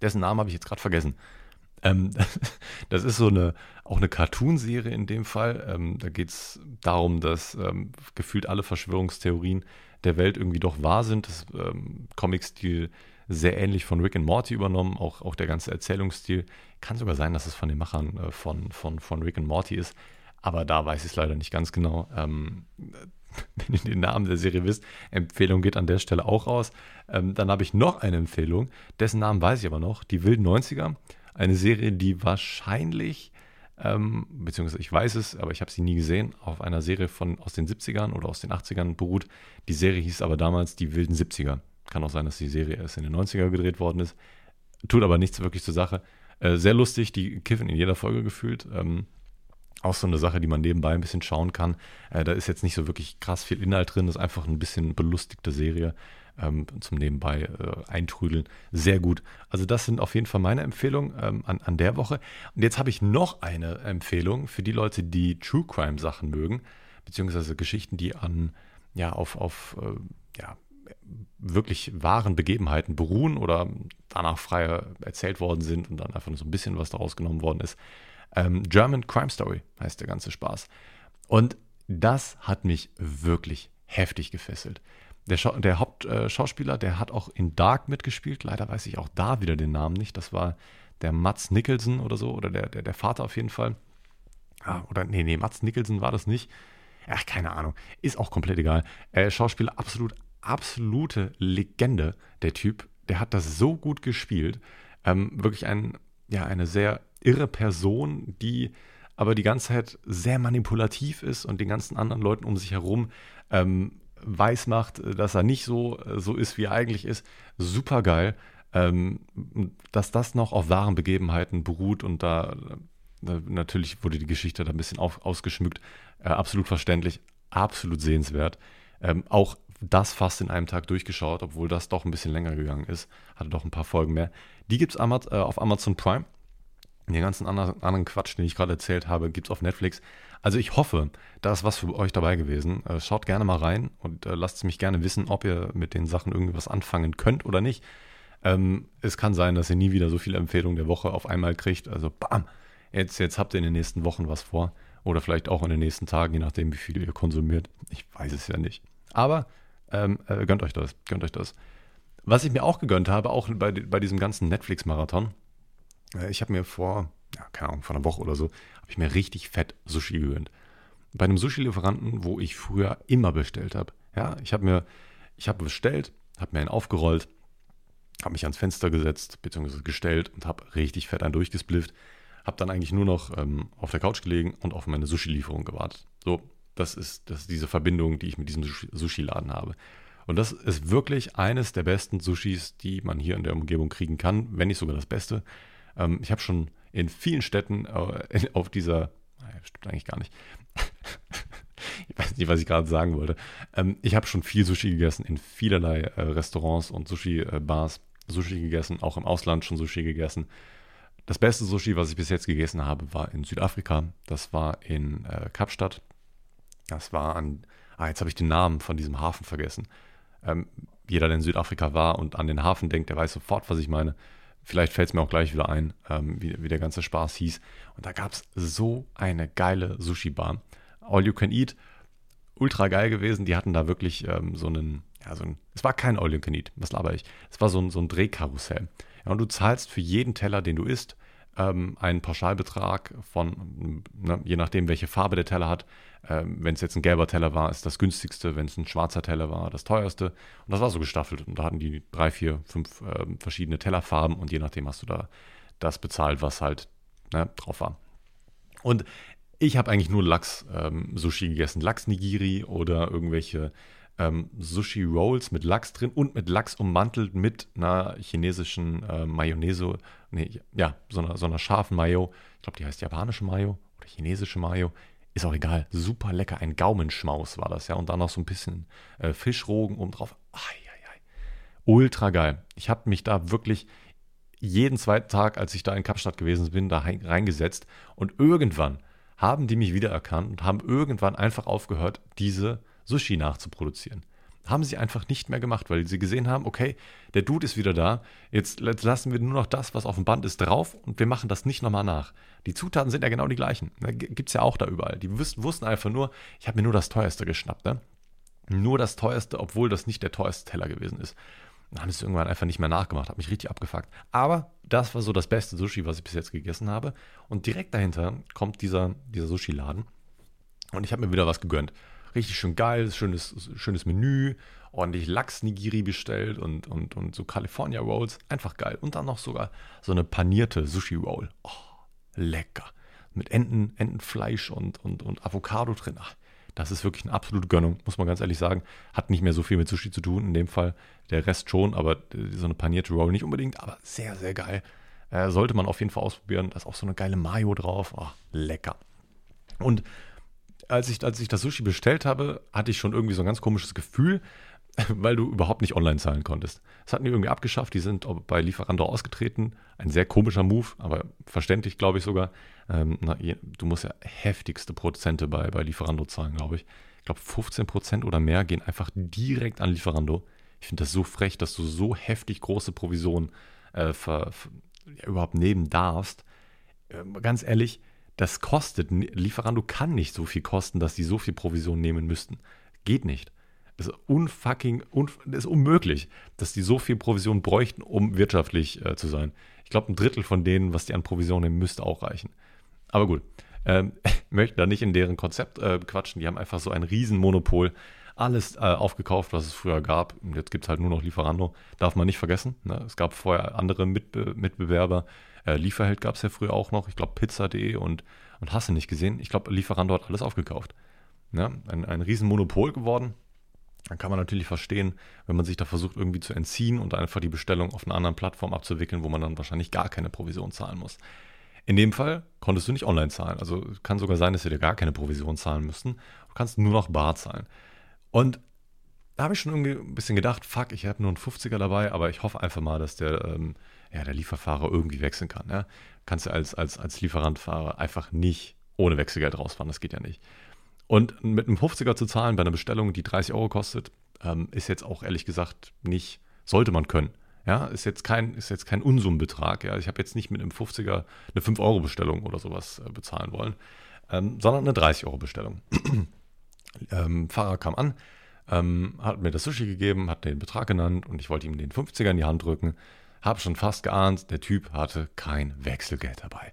dessen Namen habe ich jetzt gerade vergessen. Ähm, das ist so eine, auch eine Cartoon-Serie in dem Fall. Ähm, da geht es darum, dass ähm, gefühlt alle Verschwörungstheorien der Welt irgendwie doch wahr sind. Das ähm, Comic-Stil sehr ähnlich von Rick and Morty übernommen, auch, auch der ganze Erzählungsstil. Kann sogar sein, dass es von den Machern äh, von, von, von Rick and Morty ist, aber da weiß ich es leider nicht ganz genau. Ähm, wenn ihr den Namen der Serie wisst, Empfehlung geht an der Stelle auch raus. Ähm, dann habe ich noch eine Empfehlung, dessen Namen weiß ich aber noch, die Wilden 90er. Eine Serie, die wahrscheinlich, ähm, beziehungsweise ich weiß es, aber ich habe sie nie gesehen, auf einer Serie von aus den 70ern oder aus den 80ern beruht. Die Serie hieß aber damals Die Wilden 70er. Kann auch sein, dass die Serie erst in den 90er gedreht worden ist. Tut aber nichts wirklich zur Sache. Äh, sehr lustig, die kiffen in jeder Folge gefühlt. Ähm, auch so eine Sache, die man nebenbei ein bisschen schauen kann. Äh, da ist jetzt nicht so wirklich krass viel Inhalt drin, das ist einfach ein bisschen belustigte Serie ähm, zum Nebenbei äh, eintrüdeln. Sehr gut. Also das sind auf jeden Fall meine Empfehlungen ähm, an, an der Woche. Und jetzt habe ich noch eine Empfehlung für die Leute, die True Crime Sachen mögen, beziehungsweise Geschichten, die an, ja, auf, auf äh, ja, wirklich wahren Begebenheiten beruhen oder danach frei erzählt worden sind und dann einfach nur so ein bisschen was daraus genommen worden ist. Ähm, German Crime Story heißt der ganze Spaß. Und das hat mich wirklich heftig gefesselt. Der, Scha der Hauptschauspieler, äh, der hat auch in Dark mitgespielt. Leider weiß ich auch da wieder den Namen nicht. Das war der Mats Nicholson oder so, oder der, der, der Vater auf jeden Fall. Ah, oder nee, nee, Mats Nicholson war das nicht. Ach, keine Ahnung. Ist auch komplett egal. Äh, Schauspieler, absolut, absolute Legende, der Typ. Der hat das so gut gespielt. Ähm, wirklich ein, ja, eine sehr irre Person, die aber die ganze Zeit sehr manipulativ ist und den ganzen anderen Leuten um sich herum ähm, weiß macht, dass er nicht so, so ist, wie er eigentlich ist. Super geil. Ähm, dass das noch auf wahren Begebenheiten beruht und da äh, natürlich wurde die Geschichte da ein bisschen auf, ausgeschmückt. Äh, absolut verständlich, absolut sehenswert. Ähm, auch das fast in einem Tag durchgeschaut, obwohl das doch ein bisschen länger gegangen ist. Hatte doch ein paar Folgen mehr. Die gibt es äh, auf Amazon Prime. Den ganzen anderen, Quatsch, den ich gerade erzählt habe, gibt es auf Netflix. Also ich hoffe, da ist was für euch dabei gewesen. Äh, schaut gerne mal rein und äh, lasst mich gerne wissen, ob ihr mit den Sachen irgendwie was anfangen könnt oder nicht. Ähm, es kann sein, dass ihr nie wieder so viele Empfehlungen der Woche auf einmal kriegt. Also bam, jetzt, jetzt habt ihr in den nächsten Wochen was vor. Oder vielleicht auch in den nächsten Tagen, je nachdem, wie viel ihr konsumiert. Ich weiß es ja nicht. Aber ähm, äh, gönnt euch das, gönnt euch das. Was ich mir auch gegönnt habe, auch bei, bei diesem ganzen Netflix-Marathon, äh, ich habe mir vor, ja, keine Ahnung, vor einer Woche oder so, habe ich mir richtig fett Sushi gegönnt. Bei einem Sushi-Lieferanten, wo ich früher immer bestellt habe. Ja, ich habe mir, ich habe bestellt, habe mir einen aufgerollt, habe mich ans Fenster gesetzt, beziehungsweise gestellt und habe richtig fett einen durchgesplifft. Habe dann eigentlich nur noch ähm, auf der Couch gelegen und auf meine Sushi-Lieferung gewartet. So, das ist, das ist diese Verbindung, die ich mit diesem Sushi-Laden habe. Und das ist wirklich eines der besten Sushis, die man hier in der Umgebung kriegen kann, wenn nicht sogar das Beste. Ähm, ich habe schon in vielen Städten äh, auf dieser, naja, stimmt eigentlich gar nicht. ich weiß nicht, was ich gerade sagen wollte. Ähm, ich habe schon viel Sushi gegessen in vielerlei äh, Restaurants und Sushi-Bars. Sushi gegessen, auch im Ausland schon Sushi gegessen. Das beste Sushi, was ich bis jetzt gegessen habe, war in Südafrika. Das war in äh, Kapstadt. Das war an, ah, jetzt habe ich den Namen von diesem Hafen vergessen. Ähm, jeder, der in Südafrika war und an den Hafen denkt, der weiß sofort, was ich meine. Vielleicht fällt es mir auch gleich wieder ein, ähm, wie, wie, der ganze Spaß hieß. Und da gab es so eine geile Sushi-Bar. All You Can Eat, ultra geil gewesen. Die hatten da wirklich ähm, so einen, ja, so ein, es war kein All You Can Eat, was laber ich. Es war so ein, so ein Drehkarussell. Ja, und du zahlst für jeden Teller, den du isst, ähm, einen Pauschalbetrag von, ne, je nachdem, welche Farbe der Teller hat. Ähm, wenn es jetzt ein gelber Teller war, ist das günstigste. Wenn es ein schwarzer Teller war, das teuerste. Und das war so gestaffelt. Und da hatten die drei, vier, fünf äh, verschiedene Tellerfarben und je nachdem hast du da das bezahlt, was halt ne, drauf war. Und ich habe eigentlich nur Lachs-Sushi ähm, gegessen. Lachs-Nigiri oder irgendwelche ähm, Sushi-Rolls mit Lachs drin und mit Lachs ummantelt mit einer chinesischen äh, Mayonnaise. Nee, ja, so einer, so einer scharfen Mayo. Ich glaube, die heißt japanische Mayo oder chinesische Mayo. Ist auch egal. Super lecker. Ein Gaumenschmaus war das, ja. Und dann noch so ein bisschen äh, Fischrogen oben drauf. Ultra geil. Ich habe mich da wirklich jeden zweiten Tag, als ich da in Kapstadt gewesen bin, da reingesetzt. Und irgendwann haben die mich wiedererkannt und haben irgendwann einfach aufgehört, diese Sushi nachzuproduzieren. Haben sie einfach nicht mehr gemacht, weil sie gesehen haben, okay, der Dude ist wieder da, jetzt lassen wir nur noch das, was auf dem Band ist, drauf und wir machen das nicht nochmal nach. Die Zutaten sind ja genau die gleichen. Gibt es ja auch da überall. Die wussten einfach nur, ich habe mir nur das teuerste geschnappt. Ne? Nur das teuerste, obwohl das nicht der teuerste Teller gewesen ist. Dann haben sie es irgendwann einfach nicht mehr nachgemacht, hat mich richtig abgefuckt. Aber das war so das beste Sushi, was ich bis jetzt gegessen habe. Und direkt dahinter kommt dieser, dieser Sushi-Laden. Und ich habe mir wieder was gegönnt. Richtig schön geil, schönes, schönes Menü, ordentlich Lachs-Nigiri bestellt und, und, und so California Rolls. Einfach geil. Und dann noch sogar so eine panierte Sushi-Roll. Oh, lecker. Mit Enten, Entenfleisch und, und, und Avocado drin. Ach, das ist wirklich eine absolute Gönnung, muss man ganz ehrlich sagen. Hat nicht mehr so viel mit Sushi zu tun, in dem Fall. Der Rest schon, aber so eine panierte Roll nicht unbedingt, aber sehr, sehr geil. Äh, sollte man auf jeden Fall ausprobieren. Da ist auch so eine geile Mayo drauf. Oh, lecker. Und als ich, als ich das Sushi bestellt habe, hatte ich schon irgendwie so ein ganz komisches Gefühl, weil du überhaupt nicht online zahlen konntest. Das hatten die irgendwie abgeschafft, die sind bei Lieferando ausgetreten. Ein sehr komischer Move, aber verständlich, glaube ich sogar. Ähm, na, du musst ja heftigste Prozente bei, bei Lieferando zahlen, glaube ich. Ich glaube, 15 Prozent oder mehr gehen einfach direkt an Lieferando. Ich finde das so frech, dass du so heftig große Provisionen äh, ver, ver, ja, überhaupt nehmen darfst. Äh, ganz ehrlich, das kostet, Lieferando kann nicht so viel kosten, dass die so viel Provision nehmen müssten. Geht nicht. Es ist unfucking, un, ist unmöglich, dass die so viel Provision bräuchten, um wirtschaftlich äh, zu sein. Ich glaube, ein Drittel von denen, was die an Provision nehmen, müsste auch reichen. Aber gut, ähm, möchte da nicht in deren Konzept äh, quatschen. Die haben einfach so ein Riesenmonopol. Alles äh, aufgekauft, was es früher gab. Jetzt gibt es halt nur noch Lieferando. Darf man nicht vergessen. Ne? Es gab vorher andere Mitbe Mitbewerber, äh, Lieferheld gab es ja früher auch noch. Ich glaube, pizza.de und, und hast du nicht gesehen. Ich glaube, Lieferando hat alles aufgekauft. Ja, ein, ein Riesenmonopol geworden. Dann kann man natürlich verstehen, wenn man sich da versucht, irgendwie zu entziehen und einfach die Bestellung auf einer anderen Plattform abzuwickeln, wo man dann wahrscheinlich gar keine Provision zahlen muss. In dem Fall konntest du nicht online zahlen. Also kann sogar sein, dass sie dir gar keine Provision zahlen müssten. Du kannst nur noch bar zahlen. Und da habe ich schon irgendwie ein bisschen gedacht, fuck, ich habe nur einen 50er dabei, aber ich hoffe einfach mal, dass der ähm, ja, der Lieferfahrer irgendwie wechseln kann. Ja? Kannst du als, als, als Lieferantfahrer einfach nicht ohne Wechselgeld rausfahren, das geht ja nicht. Und mit einem 50er zu zahlen bei einer Bestellung, die 30 Euro kostet, ähm, ist jetzt auch ehrlich gesagt nicht, sollte man können. Ja, ist jetzt kein, ist jetzt kein Unsummenbetrag. Ja. Ich habe jetzt nicht mit einem 50er eine 5-Euro-Bestellung oder sowas äh, bezahlen wollen, ähm, sondern eine 30-Euro-Bestellung. ähm, Fahrer kam an, ähm, hat mir das Sushi gegeben, hat den Betrag genannt und ich wollte ihm den 50er in die Hand drücken. Habe schon fast geahnt, der Typ hatte kein Wechselgeld dabei.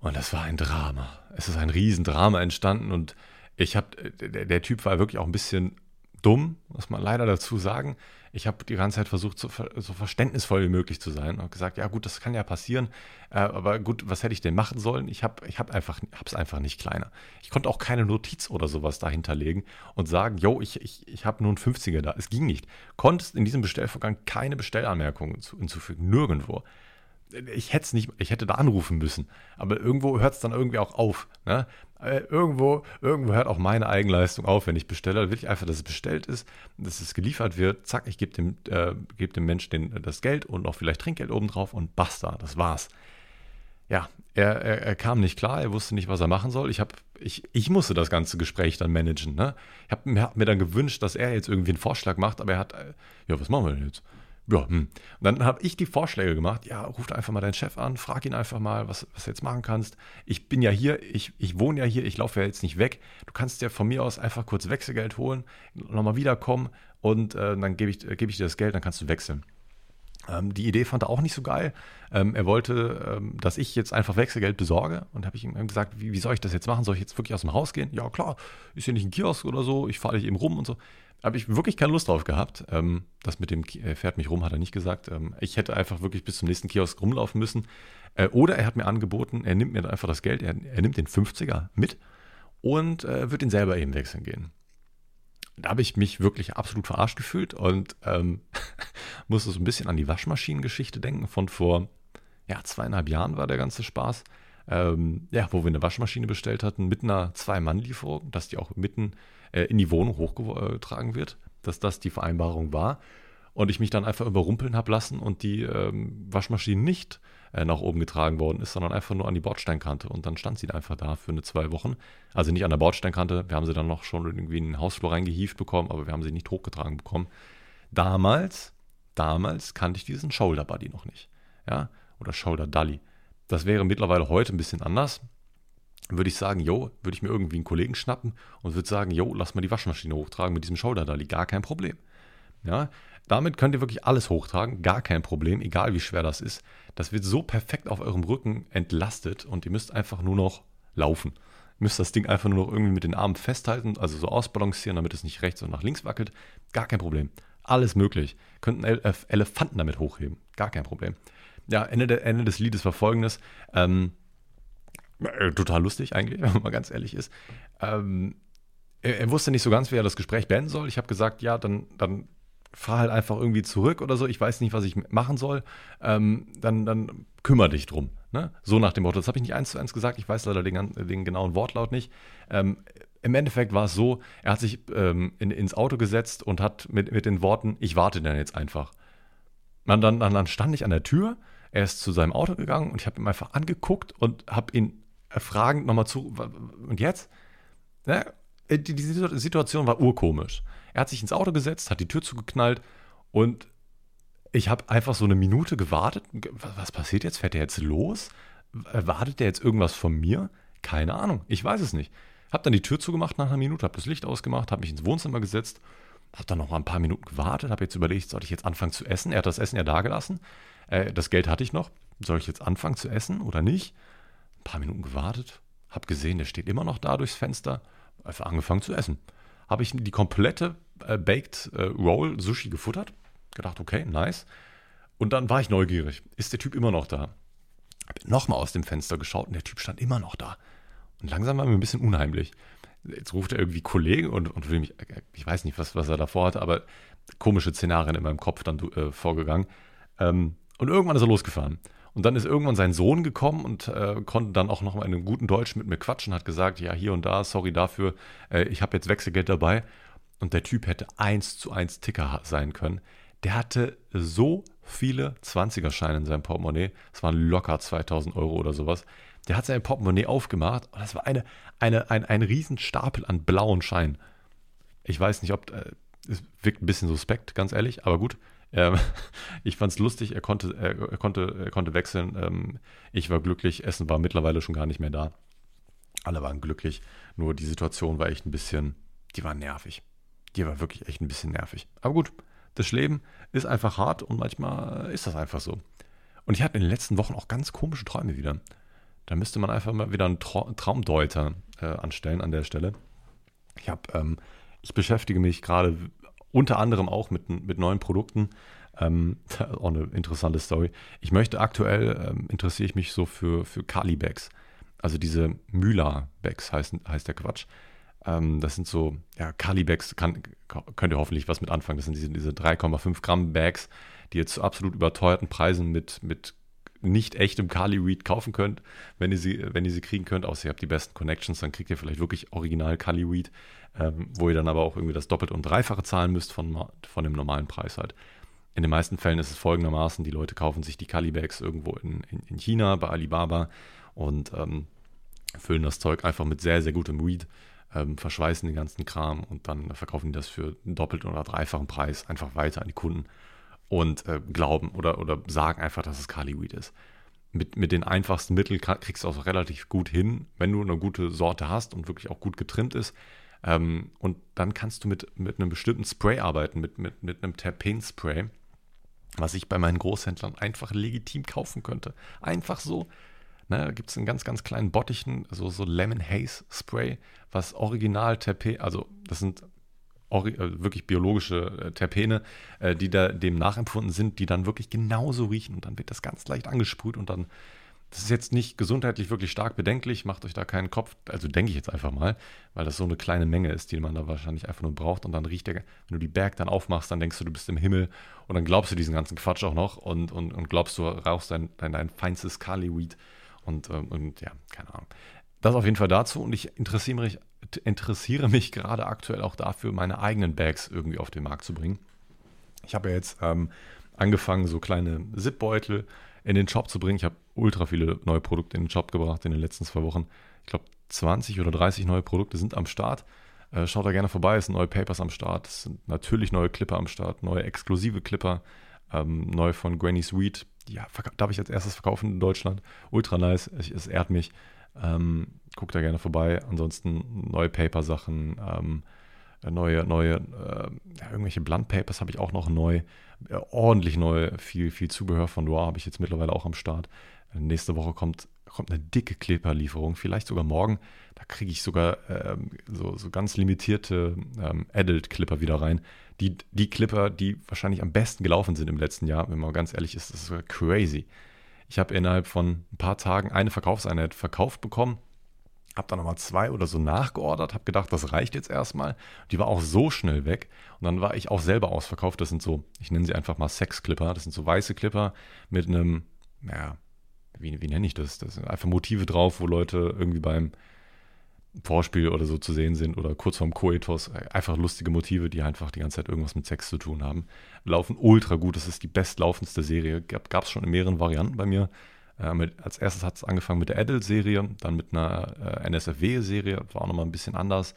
Und das war ein Drama. Es ist ein Riesendrama entstanden und ich habe, der, der, Typ war wirklich auch ein bisschen dumm, muss man leider dazu sagen. Ich habe die ganze Zeit versucht, so, so, verständnisvoll wie möglich zu sein und gesagt, ja gut, das kann ja passieren, äh, aber gut, was hätte ich denn machen sollen? Ich habe ich hab einfach, einfach nicht kleiner. Ich konnte auch keine Notiz oder sowas dahinter legen und sagen, yo, ich, ich, ich habe nur einen 50er da. Es ging nicht. Konntest in diesem Bestellvorgang keine Bestellanmerkungen hinzufügen, nirgendwo. ich hätte nicht, ich hätte da anrufen müssen. Aber irgendwo hört es dann irgendwie auch auf. Ne? Äh, irgendwo, irgendwo hört auch meine Eigenleistung auf, wenn ich bestelle. Da will ich einfach, dass es bestellt ist, dass es geliefert wird. Zack, ich gebe dem, äh, geb dem Menschen den, das Geld und noch vielleicht Trinkgeld obendrauf und basta, das war's. Ja, er, er, er, kam nicht klar, er wusste nicht, was er machen soll. Ich, hab, ich, ich musste das ganze Gespräch dann managen. Ne? Ich habe hab mir dann gewünscht, dass er jetzt irgendwie einen Vorschlag macht, aber er hat, äh, ja, was machen wir denn jetzt? Ja, hm. Und dann habe ich die Vorschläge gemacht. Ja, ruf einfach mal deinen Chef an, frag ihn einfach mal, was, was du jetzt machen kannst. Ich bin ja hier, ich, ich wohne ja hier, ich laufe ja jetzt nicht weg. Du kannst ja von mir aus einfach kurz Wechselgeld holen, nochmal wiederkommen und äh, dann gebe ich, äh, geb ich dir das Geld, dann kannst du wechseln. Ähm, die Idee fand er auch nicht so geil. Ähm, er wollte, ähm, dass ich jetzt einfach Wechselgeld besorge und habe ich ihm gesagt, wie, wie, soll ich das jetzt machen? Soll ich jetzt wirklich aus dem Haus gehen? Ja, klar, ist hier nicht ein Kiosk oder so, ich fahre dich eben rum und so habe ich wirklich keine Lust drauf gehabt. Das mit dem er fährt mich rum, hat er nicht gesagt. Ich hätte einfach wirklich bis zum nächsten Kiosk rumlaufen müssen. Äh, oder er hat mir angeboten, er nimmt mir einfach das Geld, er, er nimmt den 50er mit und äh, wird ihn selber eben wechseln gehen. Da habe ich mich wirklich absolut verarscht gefühlt und ähm, musste so ein bisschen an die Waschmaschinengeschichte denken von vor ja, zweieinhalb Jahren war der ganze Spaß. Ähm, ja, wo wir eine Waschmaschine bestellt hatten mit einer Zwei-Mann-Lieferung, dass die auch mitten äh, in die Wohnung hochgetragen wird, dass das die Vereinbarung war. Und ich mich dann einfach überrumpeln habe lassen und die ähm, Waschmaschine nicht äh, nach oben getragen worden ist, sondern einfach nur an die Bordsteinkante. Und dann stand sie einfach da für eine zwei Wochen. Also nicht an der Bordsteinkante, wir haben sie dann noch schon irgendwie in den Hausflur reingehievt bekommen, aber wir haben sie nicht hochgetragen bekommen. Damals, damals kannte ich diesen Shoulder Buddy noch nicht. Ja, oder Shoulder Dolly. Das wäre mittlerweile heute ein bisschen anders würde ich sagen, jo, würde ich mir irgendwie einen Kollegen schnappen und würde sagen, jo, lass mal die Waschmaschine hochtragen mit diesem Shoulder Dolly, gar kein Problem. Ja, damit könnt ihr wirklich alles hochtragen, gar kein Problem, egal wie schwer das ist. Das wird so perfekt auf eurem Rücken entlastet und ihr müsst einfach nur noch laufen. Ihr müsst das Ding einfach nur noch irgendwie mit den Armen festhalten, also so ausbalancieren, damit es nicht rechts und nach links wackelt. Gar kein Problem. Alles möglich. Könnten Elefanten damit hochheben. Gar kein Problem. Ja, Ende, der, Ende des Liedes war folgendes. Ähm, äh, total lustig eigentlich, wenn man mal ganz ehrlich ist. Ähm, er, er, wusste nicht so ganz, wie er das Gespräch beenden soll. Ich habe gesagt, ja, dann, dann fahr halt einfach irgendwie zurück oder so. Ich weiß nicht, was ich machen soll. Ähm, dann, dann kümmere dich drum. Ne? So nach dem Motto. Das habe ich nicht eins zu eins gesagt. Ich weiß leider den, den genauen Wortlaut nicht. Ähm, Im Endeffekt war es so, er hat sich ähm, in, ins Auto gesetzt und hat mit, mit den Worten, ich warte dann jetzt einfach. Dann, dann, dann stand ich an der Tür, er ist zu seinem Auto gegangen und ich habe ihn einfach angeguckt und habe ihn fragend nochmal zu, und jetzt? Äh, die, die Situation war urkomisch. Er hat sich ins Auto gesetzt, hat die Tür zugeknallt und ich habe einfach so eine Minute gewartet. Was passiert jetzt? Fährt er jetzt los? Erwartet er jetzt irgendwas von mir? Keine Ahnung. Ich weiß es nicht. Hab dann die Tür zugemacht nach einer Minute, habe das Licht ausgemacht, habe mich ins Wohnzimmer gesetzt, habe dann noch mal ein paar Minuten gewartet, habe jetzt überlegt, soll ich jetzt anfangen zu essen? Er hat das Essen ja da gelassen. Äh, das Geld hatte ich noch. Soll ich jetzt anfangen zu essen oder nicht? ein paar Minuten gewartet, habe gesehen, der steht immer noch da durchs Fenster, einfach angefangen zu essen. Habe ich die komplette äh, Baked äh, Roll Sushi gefuttert, gedacht, okay, nice. Und dann war ich neugierig. Ist der Typ immer noch da? Habe nochmal aus dem Fenster geschaut und der Typ stand immer noch da. Und langsam war mir ein bisschen unheimlich. Jetzt ruft er irgendwie Kollegen und, und will mich, äh, ich weiß nicht, was, was er davor hatte, aber komische Szenarien in meinem Kopf dann äh, vorgegangen. Ähm, und irgendwann ist er losgefahren. Und dann ist irgendwann sein Sohn gekommen und äh, konnte dann auch noch mal in einem guten Deutsch mit mir quatschen, hat gesagt, ja, hier und da, sorry dafür, äh, ich habe jetzt Wechselgeld dabei. Und der Typ hätte eins zu eins Ticker sein können. Der hatte so viele 20er-Scheine in seinem Portemonnaie. Das waren locker 2000 Euro oder sowas. Der hat sein Portemonnaie aufgemacht und das war eine, eine, ein, ein Riesenstapel an blauen Scheinen. Ich weiß nicht, ob. Äh, es wirkt ein bisschen suspekt, ganz ehrlich, aber gut. Ähm, ich fand es lustig, er konnte, er, er, konnte, er konnte wechseln. Ähm, ich war glücklich, Essen war mittlerweile schon gar nicht mehr da. Alle waren glücklich, nur die Situation war echt ein bisschen, die war nervig. Die war wirklich echt ein bisschen nervig. Aber gut, das Leben ist einfach hart und manchmal ist das einfach so. Und ich hatte in den letzten Wochen auch ganz komische Träume wieder. Da müsste man einfach mal wieder einen Tra Traumdeuter äh, anstellen an der Stelle. Ich habe, ähm, ich beschäftige mich gerade unter anderem auch mit, mit neuen Produkten. Ähm, auch eine interessante Story. Ich möchte aktuell, ähm, interessiere ich mich so für, für Kali-Bags. Also diese Müller-Bags heißt, heißt der Quatsch. Ähm, das sind so, ja, Kali-Bags, könnt ihr hoffentlich was mit anfangen. Das sind diese, diese 3,5 Gramm Bags, die jetzt zu absolut überteuerten Preisen mit, mit nicht echtem Kali Weed kaufen könnt, wenn ihr sie, wenn ihr sie kriegen könnt, außer ihr habt die besten Connections, dann kriegt ihr vielleicht wirklich original Kali Weed, ähm, wo ihr dann aber auch irgendwie das Doppelte und Dreifache zahlen müsst von, von dem normalen Preis halt. In den meisten Fällen ist es folgendermaßen, die Leute kaufen sich die Kali-Bags irgendwo in, in, in, China bei Alibaba und ähm, füllen das Zeug einfach mit sehr, sehr gutem Weed, ähm, verschweißen den ganzen Kram und dann verkaufen die das für einen doppelten oder dreifachen Preis einfach weiter an die Kunden und äh, glauben oder, oder sagen einfach, dass es Kali-Weed ist. Mit, mit den einfachsten Mitteln kriegst du auch relativ gut hin, wenn du eine gute Sorte hast und wirklich auch gut getrimmt ist. Ähm, und dann kannst du mit, mit einem bestimmten Spray arbeiten, mit, mit, mit einem Terpen-Spray was ich bei meinen Großhändlern einfach legitim kaufen könnte. Einfach so. Ne, da gibt es einen ganz, ganz kleinen Bottichen, so, so Lemon Haze Spray, was original Terpen, also das sind wirklich biologische äh, Terpene, äh, die da dem nachempfunden sind, die dann wirklich genauso riechen und dann wird das ganz leicht angesprüht und dann das ist jetzt nicht gesundheitlich wirklich stark bedenklich, macht euch da keinen Kopf, also denke ich jetzt einfach mal, weil das so eine kleine Menge ist, die man da wahrscheinlich einfach nur braucht und dann riecht der, wenn du die Berg dann aufmachst, dann denkst du, du bist im Himmel und dann glaubst du diesen ganzen Quatsch auch noch und, und, und glaubst, du rauchst dein, dein, dein feinstes Kali-Weed und, ähm, und ja, keine Ahnung. Das auf jeden Fall dazu und ich interessiere mich, interessiere mich gerade aktuell auch dafür, meine eigenen Bags irgendwie auf den Markt zu bringen. Ich habe ja jetzt ähm, angefangen, so kleine Zipbeutel in den Shop zu bringen. Ich habe ultra viele neue Produkte in den Shop gebracht in den letzten zwei Wochen. Ich glaube, 20 oder 30 neue Produkte sind am Start. Äh, schaut da gerne vorbei, es sind neue Papers am Start, es sind natürlich neue Clipper am Start, neue exklusive Clipper, ähm, neu von Granny Sweet. Ja, darf ich als erstes verkaufen in Deutschland. Ultra nice, es, es ehrt mich. Ähm, guckt da gerne vorbei. Ansonsten neue Paper-Sachen, ähm, neue, neue, äh, irgendwelche Blunt Papers habe ich auch noch neu. Äh, ordentlich neu, viel, viel Zubehör von Raw habe ich jetzt mittlerweile auch am Start. Äh, nächste Woche kommt, kommt eine dicke Clipper-Lieferung, vielleicht sogar morgen. Da kriege ich sogar ähm, so, so ganz limitierte ähm, Adult-Clipper wieder rein. Die, die Clipper, die wahrscheinlich am besten gelaufen sind im letzten Jahr, wenn man ganz ehrlich ist, das ist crazy. Ich habe innerhalb von ein paar Tagen eine Verkaufseinheit verkauft bekommen habe dann nochmal zwei oder so nachgeordert, habe gedacht, das reicht jetzt erstmal. Die war auch so schnell weg. Und dann war ich auch selber ausverkauft. Das sind so, ich nenne sie einfach mal Sex-Clipper. Das sind so weiße Clipper mit einem, naja, wie, wie nenne ich das? Das sind einfach Motive drauf, wo Leute irgendwie beim Vorspiel oder so zu sehen sind oder kurz vorm Koitos. Einfach lustige Motive, die einfach die ganze Zeit irgendwas mit Sex zu tun haben. Laufen ultra gut. Das ist die bestlaufendste Serie. Gab es schon in mehreren Varianten bei mir. Äh, als erstes hat es angefangen mit der Adult-Serie, dann mit einer äh, NSFW-Serie, war auch nochmal ein bisschen anders.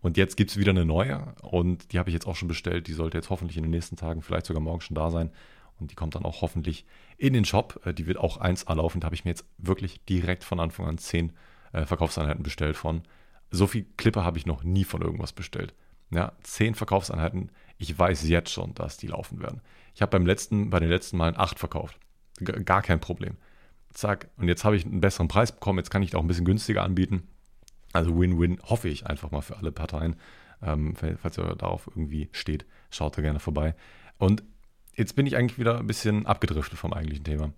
Und jetzt gibt es wieder eine neue und die habe ich jetzt auch schon bestellt. Die sollte jetzt hoffentlich in den nächsten Tagen, vielleicht sogar morgen schon da sein. Und die kommt dann auch hoffentlich in den Shop. Äh, die wird auch 1A laufen. Da habe ich mir jetzt wirklich direkt von Anfang an 10 äh, Verkaufseinheiten bestellt von. So viel Clipper habe ich noch nie von irgendwas bestellt. Ja, 10 Verkaufseinheiten. Ich weiß jetzt schon, dass die laufen werden. Ich habe beim letzten, bei den letzten Malen 8 verkauft. Gar kein Problem zack, und jetzt habe ich einen besseren Preis bekommen, jetzt kann ich auch ein bisschen günstiger anbieten. Also Win-Win, hoffe ich einfach mal für alle Parteien. Ähm, falls ihr darauf irgendwie steht, schaut da gerne vorbei. Und jetzt bin ich eigentlich wieder ein bisschen abgedriftet vom eigentlichen Thema.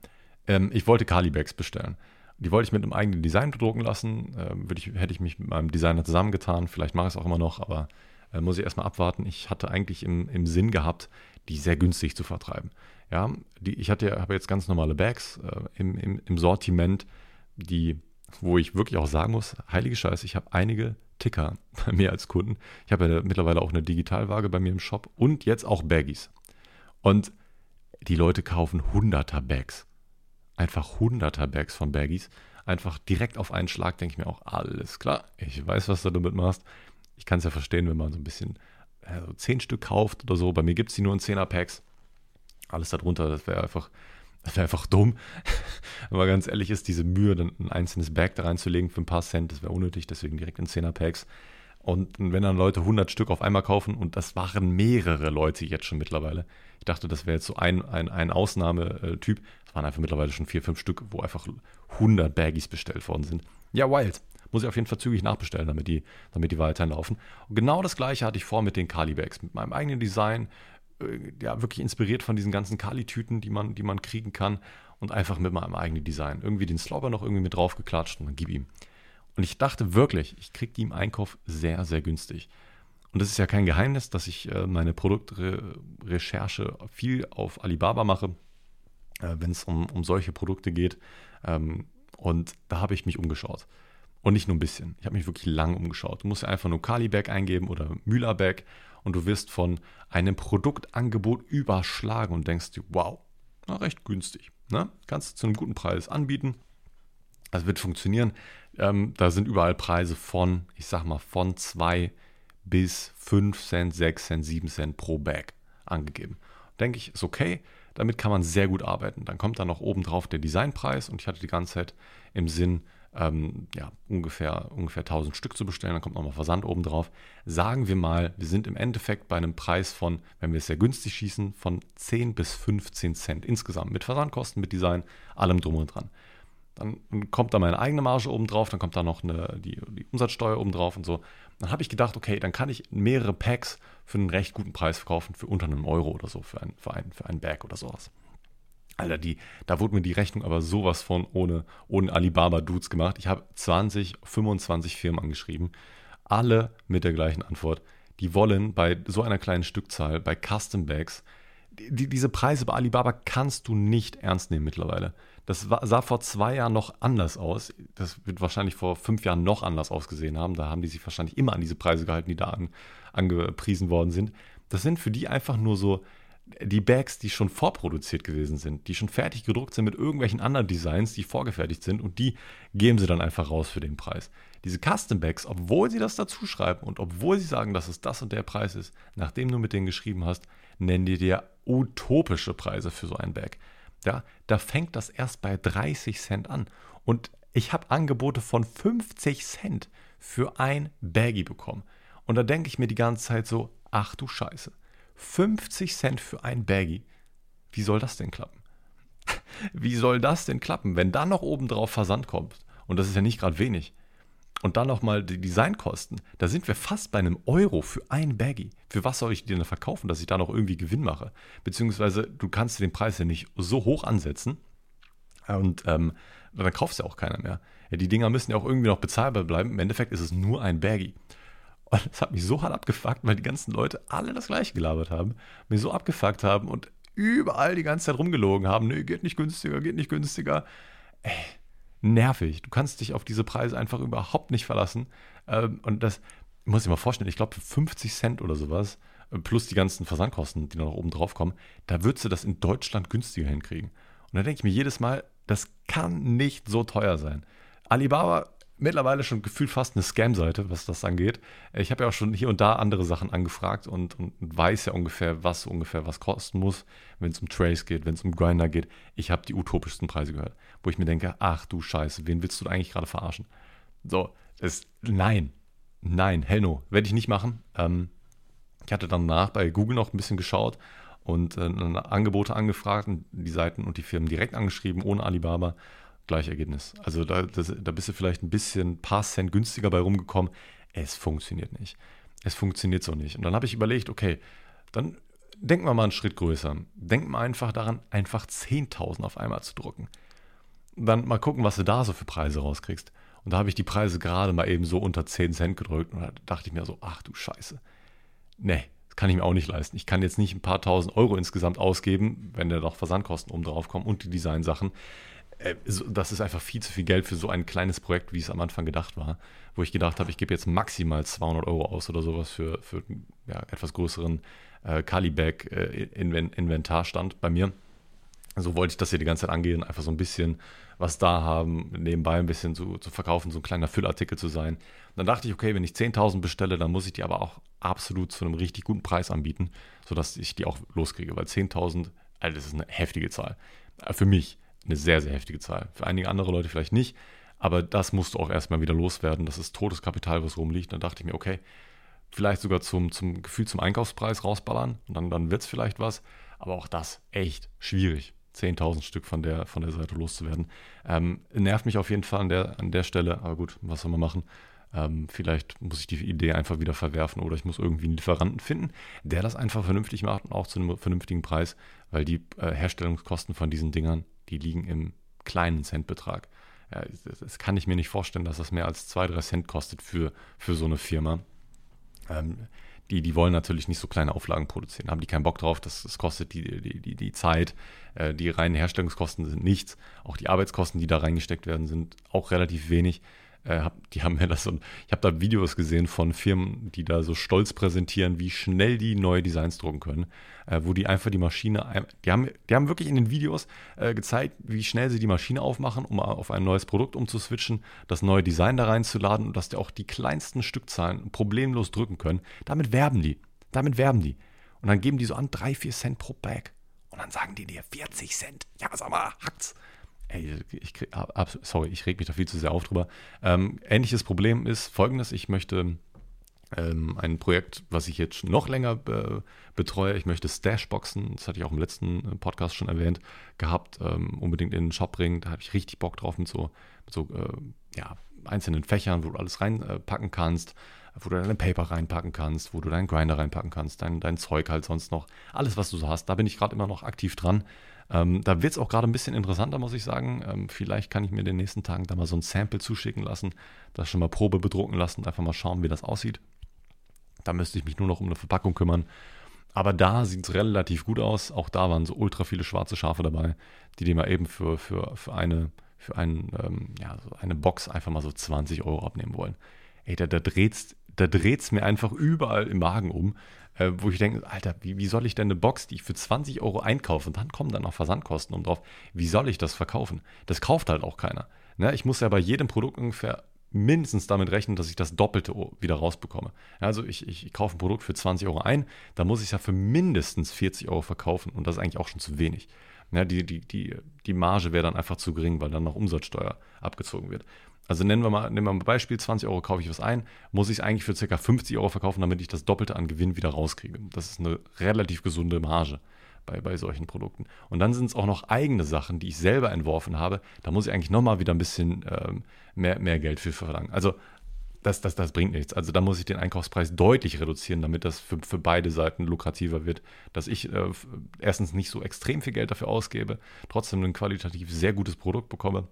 Ähm, ich wollte Kali-Bags bestellen. Die wollte ich mit einem eigenen Design bedrucken lassen. Ähm, ich, hätte ich mich mit meinem Designer zusammengetan. Vielleicht mache ich es auch immer noch, aber äh, muss ich erstmal abwarten. Ich hatte eigentlich im, im Sinn gehabt, die sehr günstig zu vertreiben. Ja, die, ich hatte, habe jetzt ganz normale Bags äh, im, im, im Sortiment, die, wo ich wirklich auch sagen muss, heilige Scheiße, ich habe einige Ticker bei mir als Kunden. Ich habe ja mittlerweile auch eine Digitalwaage bei mir im Shop und jetzt auch Baggies. Und die Leute kaufen hunderter Bags. Einfach hunderter Bags von Baggies. Einfach direkt auf einen Schlag denke ich mir auch, alles klar, ich weiß, was du damit machst. Ich kann es ja verstehen, wenn man so ein bisschen also zehn Stück kauft oder so. Bei mir gibt es die nur in 10er Packs alles darunter, das wäre einfach, das einfach dumm. Aber ganz ehrlich ist diese Mühe, dann ein einzelnes Bag da reinzulegen für ein paar Cent, das wäre unnötig, deswegen direkt in 10er Packs. Und wenn dann Leute 100 Stück auf einmal kaufen, und das waren mehrere Leute jetzt schon mittlerweile, ich dachte, das wäre jetzt so ein, ein, ein Ausnahmetyp, es waren einfach mittlerweile schon vier, fünf Stück, wo einfach 100 Baggies bestellt worden sind. Ja, wild. Muss ich auf jeden Fall zügig nachbestellen, damit die, damit die weiterhin laufen. Und genau das gleiche hatte ich vor mit den Kali Bags, mit meinem eigenen Design, äh, ja, wirklich inspiriert von diesen ganzen Kali-Tüten, die man, die man kriegen kann und einfach mit meinem eigenen Design. Irgendwie den Slobber noch irgendwie mit drauf geklatscht und dann gib ihm. Und ich dachte wirklich, ich kriege die im Einkauf sehr, sehr günstig. Und das ist ja kein Geheimnis, dass ich äh, meine Produktrecherche viel auf Alibaba mache. äh, wenn es um, um solche Produkte geht. Ähm, und da habe ich mich umgeschaut. Und nicht nur ein bisschen. Ich habe mich wirklich lang umgeschaut. Du musst einfach nur Kaliberg eingeben oder Mühlerberg und du wirst von einem Produktangebot überschlagen und denkst dir, wow, na, recht günstig. Ne? Kannst du zu einem guten Preis anbieten. Das wird funktionieren. Ähm, da sind überall Preise von, ich sag mal, von 2 bis 5 Cent, 6 Cent, 7 Cent pro Bag angegeben. Denke ich, ist okay. Damit kann man sehr gut arbeiten. Dann kommt da noch oben drauf der Designpreis und ich hatte die ganze Zeit im Sinn, ähm, ja, ungefähr, ungefähr 1000 Stück zu bestellen. Dann kommt nochmal Versand oben drauf. Sagen wir mal, wir sind im Endeffekt bei einem Preis von, wenn wir es sehr günstig schießen, von 10 bis 15 Cent insgesamt. Mit Versandkosten, mit Design, allem drum und dran. Dann kommt da meine eigene Marge oben drauf, dann kommt da noch eine, die, die Umsatzsteuer oben drauf und so. Dann habe ich gedacht, okay, dann kann ich mehrere Packs für einen recht guten Preis verkaufen, für unter einem Euro oder so, für ein, für ein, für ein Bag oder sowas. Alter, die, da wurde mir die Rechnung aber sowas von ohne, ohne Alibaba-Dudes gemacht. Ich habe 20, 25 Firmen angeschrieben, alle mit der gleichen Antwort. Die wollen bei so einer kleinen Stückzahl, bei Custom Bags, die, diese Preise bei Alibaba kannst du nicht ernst nehmen mittlerweile. Das war, sah vor zwei Jahren noch anders aus. Das wird wahrscheinlich vor fünf Jahren noch anders ausgesehen haben. Da haben die sich wahrscheinlich immer an diese Preise gehalten, die da an, angepriesen worden sind. Das sind für die einfach nur so die Bags, die schon vorproduziert gewesen sind, die schon fertig gedruckt sind mit irgendwelchen anderen Designs, die vorgefertigt sind und die geben sie dann einfach raus für den Preis. Diese Custom Bags, obwohl sie das dazu schreiben und obwohl sie sagen, dass es das und der Preis ist, nachdem du mit denen geschrieben hast, nennen die dir utopische Preise für so ein Bag. Ja, da fängt das erst bei 30 Cent an. Und ich habe Angebote von 50 Cent für ein Baggy bekommen. Und da denke ich mir die ganze Zeit so, ach du Scheiße. 50 Cent für ein Baggy. Wie soll das denn klappen? Wie soll das denn klappen, wenn da noch obendrauf Versand kommt? Und das ist ja nicht gerade wenig. Und dann nochmal die Designkosten. Da sind wir fast bei einem Euro für ein Baggy. Für was soll ich die denn verkaufen, dass ich da noch irgendwie Gewinn mache? Beziehungsweise du kannst den Preis ja nicht so hoch ansetzen. Und ähm, dann kaufst ja auch keiner mehr. Ja, die Dinger müssen ja auch irgendwie noch bezahlbar bleiben. Im Endeffekt ist es nur ein Baggy. Und das hat mich so hart abgefuckt, weil die ganzen Leute alle das gleiche gelabert haben, mir so abgefuckt haben und überall die ganze Zeit rumgelogen haben. Nee, geht nicht günstiger, geht nicht günstiger. Ey, nervig. Du kannst dich auf diese Preise einfach überhaupt nicht verlassen. Ähm, und das muss ich mir vorstellen, ich glaube, für 50 Cent oder sowas, äh, plus die ganzen Versandkosten, die noch oben drauf kommen, da würdest du das in Deutschland günstiger hinkriegen. Und da denke ich mir jedes Mal, das kann nicht so teuer sein. Alibaba mittlerweile schon gefühlt fast eine Scam-Seite, was das angeht. Ich habe ja auch schon hier und da andere Sachen angefragt und, und weiß ja ungefähr, was ungefähr was kosten muss, wenn es um Trace geht, wenn es um Grinder geht. Ich habe die utopischsten Preise gehört, wo ich mir denke, ach du Scheiße, wen willst du eigentlich gerade verarschen? So, es, nein, nein, hell no, werde ich nicht machen. Ähm, ich hatte danach bei Google noch ein bisschen geschaut und äh, Angebote angefragt und die Seiten und die Firmen direkt angeschrieben, ohne Alibaba. Gleich Ergebnis. Also da, das, da bist du vielleicht ein bisschen, ein paar Cent günstiger bei rumgekommen. Es funktioniert nicht. Es funktioniert so nicht. Und dann habe ich überlegt, okay, dann denken wir mal einen Schritt größer. Denken wir einfach daran, einfach 10.000 auf einmal zu drucken. Dann mal gucken, was du da so für Preise rauskriegst. Und da habe ich die Preise gerade mal eben so unter 10 Cent gedrückt und da dachte ich mir so, ach du Scheiße. Nee, das kann ich mir auch nicht leisten. Ich kann jetzt nicht ein paar tausend Euro insgesamt ausgeben, wenn da noch Versandkosten oben drauf kommen und die Designsachen. Das ist einfach viel zu viel Geld für so ein kleines Projekt, wie es am Anfang gedacht war, wo ich gedacht habe, ich gebe jetzt maximal 200 Euro aus oder sowas für, für ja, etwas größeren äh, Calibag äh, bei mir. So wollte ich das hier die ganze Zeit angehen, einfach so ein bisschen was da haben, nebenbei ein bisschen zu, zu verkaufen, so ein kleiner Füllartikel zu sein. Und dann dachte ich, okay, wenn ich 10.000 bestelle, dann muss ich die aber auch absolut zu einem richtig guten Preis anbieten, sodass ich die auch loskriege, weil 10.000, also das ist eine heftige Zahl. Äh, für mich eine sehr, sehr heftige Zahl. Für einige andere Leute vielleicht nicht, aber das musst du auch erstmal wieder loswerden. Das ist Todeskapital, was rumliegt. Dann dachte ich mir, okay, vielleicht sogar zum, zum Gefühl zum Einkaufspreis rausballern und dann, dann wird es vielleicht was. Aber auch das echt schwierig. 10.000 Stück von der, von der Seite loszuwerden. Ähm, nervt mich auf jeden Fall an der, an der Stelle, aber gut, was soll man machen? Ähm, vielleicht muss ich die Idee einfach wieder verwerfen oder ich muss irgendwie einen Lieferanten finden, der das einfach vernünftig macht und auch zu einem vernünftigen Preis, weil die äh, Herstellungskosten von diesen Dingern die liegen im kleinen Centbetrag. Das, kann ich mir nicht vorstellen, dass das mehr als 2, 3 Cent kostet für, für so eine Firma. Ähm, die, die wollen natürlich nicht so kleine Auflagen produzieren. Haben die keinen Bock drauf, das, das kostet die, die, die, die Zeit. Äh, die reinen Herstellungskosten sind nichts. Auch die Arbeitskosten, die da reingesteckt werden, sind auch relativ wenig. Äh, die haben mir das und ich habe da Videos gesehen von Firmen, die da so stolz präsentieren, wie schnell die neue Designs drucken können, äh, wo die einfach die Maschine, die haben, die haben wirklich in den Videos äh, gezeigt, wie schnell sie die Maschine aufmachen, um auf ein neues Produkt umzuswitchen, das neue Design da reinzuladen und dass die auch die kleinsten Stückzahlen problemlos drücken können. Damit werben die, damit werben die. Und dann geben die so an 3, 4 Cent pro Bag. Und dann sagen die dir 40 Cent. Ja, sag mal, hackt's. Ey, ich, sorry, ich reg mich da viel zu sehr auf drüber. Ähm, ähnliches Problem ist folgendes: Ich möchte ähm, ein Projekt, was ich jetzt noch länger äh, betreue. Ich möchte Stashboxen, das hatte ich auch im letzten Podcast schon erwähnt, gehabt, ähm, unbedingt in den Shop bringen. Da habe ich richtig Bock drauf mit so, mit so äh, ja, einzelnen Fächern, wo du alles reinpacken äh, kannst, wo du deine Paper reinpacken kannst, wo du deinen Grinder reinpacken kannst, dein, dein Zeug halt sonst noch. Alles, was du so hast. Da bin ich gerade immer noch aktiv dran. Ähm, da wird es auch gerade ein bisschen interessanter, muss ich sagen. Ähm, vielleicht kann ich mir in den nächsten Tagen da mal so ein Sample zuschicken lassen, das schon mal Probe bedrucken lassen einfach mal schauen, wie das aussieht. Da müsste ich mich nur noch um eine Verpackung kümmern. Aber da sieht es relativ gut aus. Auch da waren so ultra viele schwarze Schafe dabei, die dir mal eben für, für, für eine, für ein, ähm, ja, so eine Box einfach mal so 20 Euro abnehmen wollen. Ey, da, da dreht's, da dreht's mir einfach überall im Magen um äh, wo ich denke, Alter, wie, wie soll ich denn eine Box, die ich für 20 Euro einkaufe und dann kommen dann noch Versandkosten um drauf, wie soll ich das verkaufen? Das kauft halt auch keiner. Ne? Ich muss ja bei jedem Produkt ungefähr mindestens damit rechnen, dass ich das Doppelte wieder rausbekomme. Also ich, ich, ich kaufe ein Produkt für 20 Euro ein, da muss ich es ja für mindestens 40 Euro verkaufen und das ist eigentlich auch schon zu wenig. Ja, die, die, die, die Marge wäre dann einfach zu gering, weil dann noch Umsatzsteuer abgezogen wird. Also nennen wir mal, nehmen wir mal ein Beispiel, 20 Euro kaufe ich was ein, muss ich es eigentlich für ca. 50 Euro verkaufen, damit ich das Doppelte an Gewinn wieder rauskriege. Das ist eine relativ gesunde Marge bei, bei solchen Produkten. Und dann sind es auch noch eigene Sachen, die ich selber entworfen habe. Da muss ich eigentlich nochmal wieder ein bisschen ähm, mehr, mehr Geld für verlangen. Also das, das, das bringt nichts. Also da muss ich den Einkaufspreis deutlich reduzieren, damit das für, für beide Seiten lukrativer wird. Dass ich äh, erstens nicht so extrem viel Geld dafür ausgebe, trotzdem ein qualitativ sehr gutes Produkt bekomme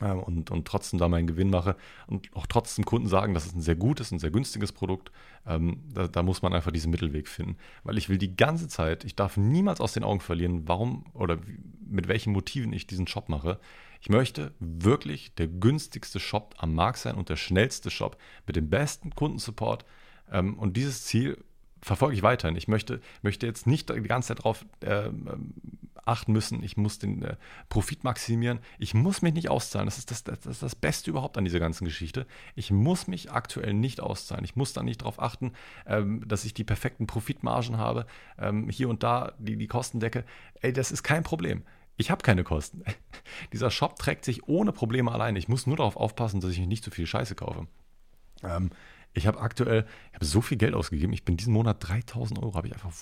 und, und trotzdem da meinen Gewinn mache und auch trotzdem Kunden sagen, das ist ein sehr gutes, ein sehr günstiges Produkt, ähm, da, da, muss man einfach diesen Mittelweg finden. Weil ich will die ganze Zeit, ich darf niemals aus den Augen verlieren, warum oder mit welchen Motiven ich diesen Shop mache. Ich möchte wirklich der günstigste Shop am Markt sein und der schnellste Shop mit dem besten Kundensupport. Ähm, und dieses Ziel verfolge ich weiterhin. Ich möchte, möchte jetzt nicht die ganze Zeit darauf äh, achten müssen, ich muss den äh, Profit maximieren, ich muss mich nicht auszahlen. Das ist das, das, ist das Beste überhaupt an dieser ganzen Geschichte. Ich muss mich aktuell nicht auszahlen. Ich muss da nicht darauf achten, ähm, dass ich die perfekten Profitmargen habe, ähm, hier und da die, die Kosten decke. Ey, das ist kein Problem. Ich habe keine Kosten. Dieser Shop trägt sich ohne Probleme alleine. Ich muss nur darauf aufpassen, dass ich nicht zu viel Scheiße kaufe. Ähm, ich habe aktuell, ich habe so viel Geld ausgegeben. Ich bin diesen Monat 3000 Euro, habe ich einfach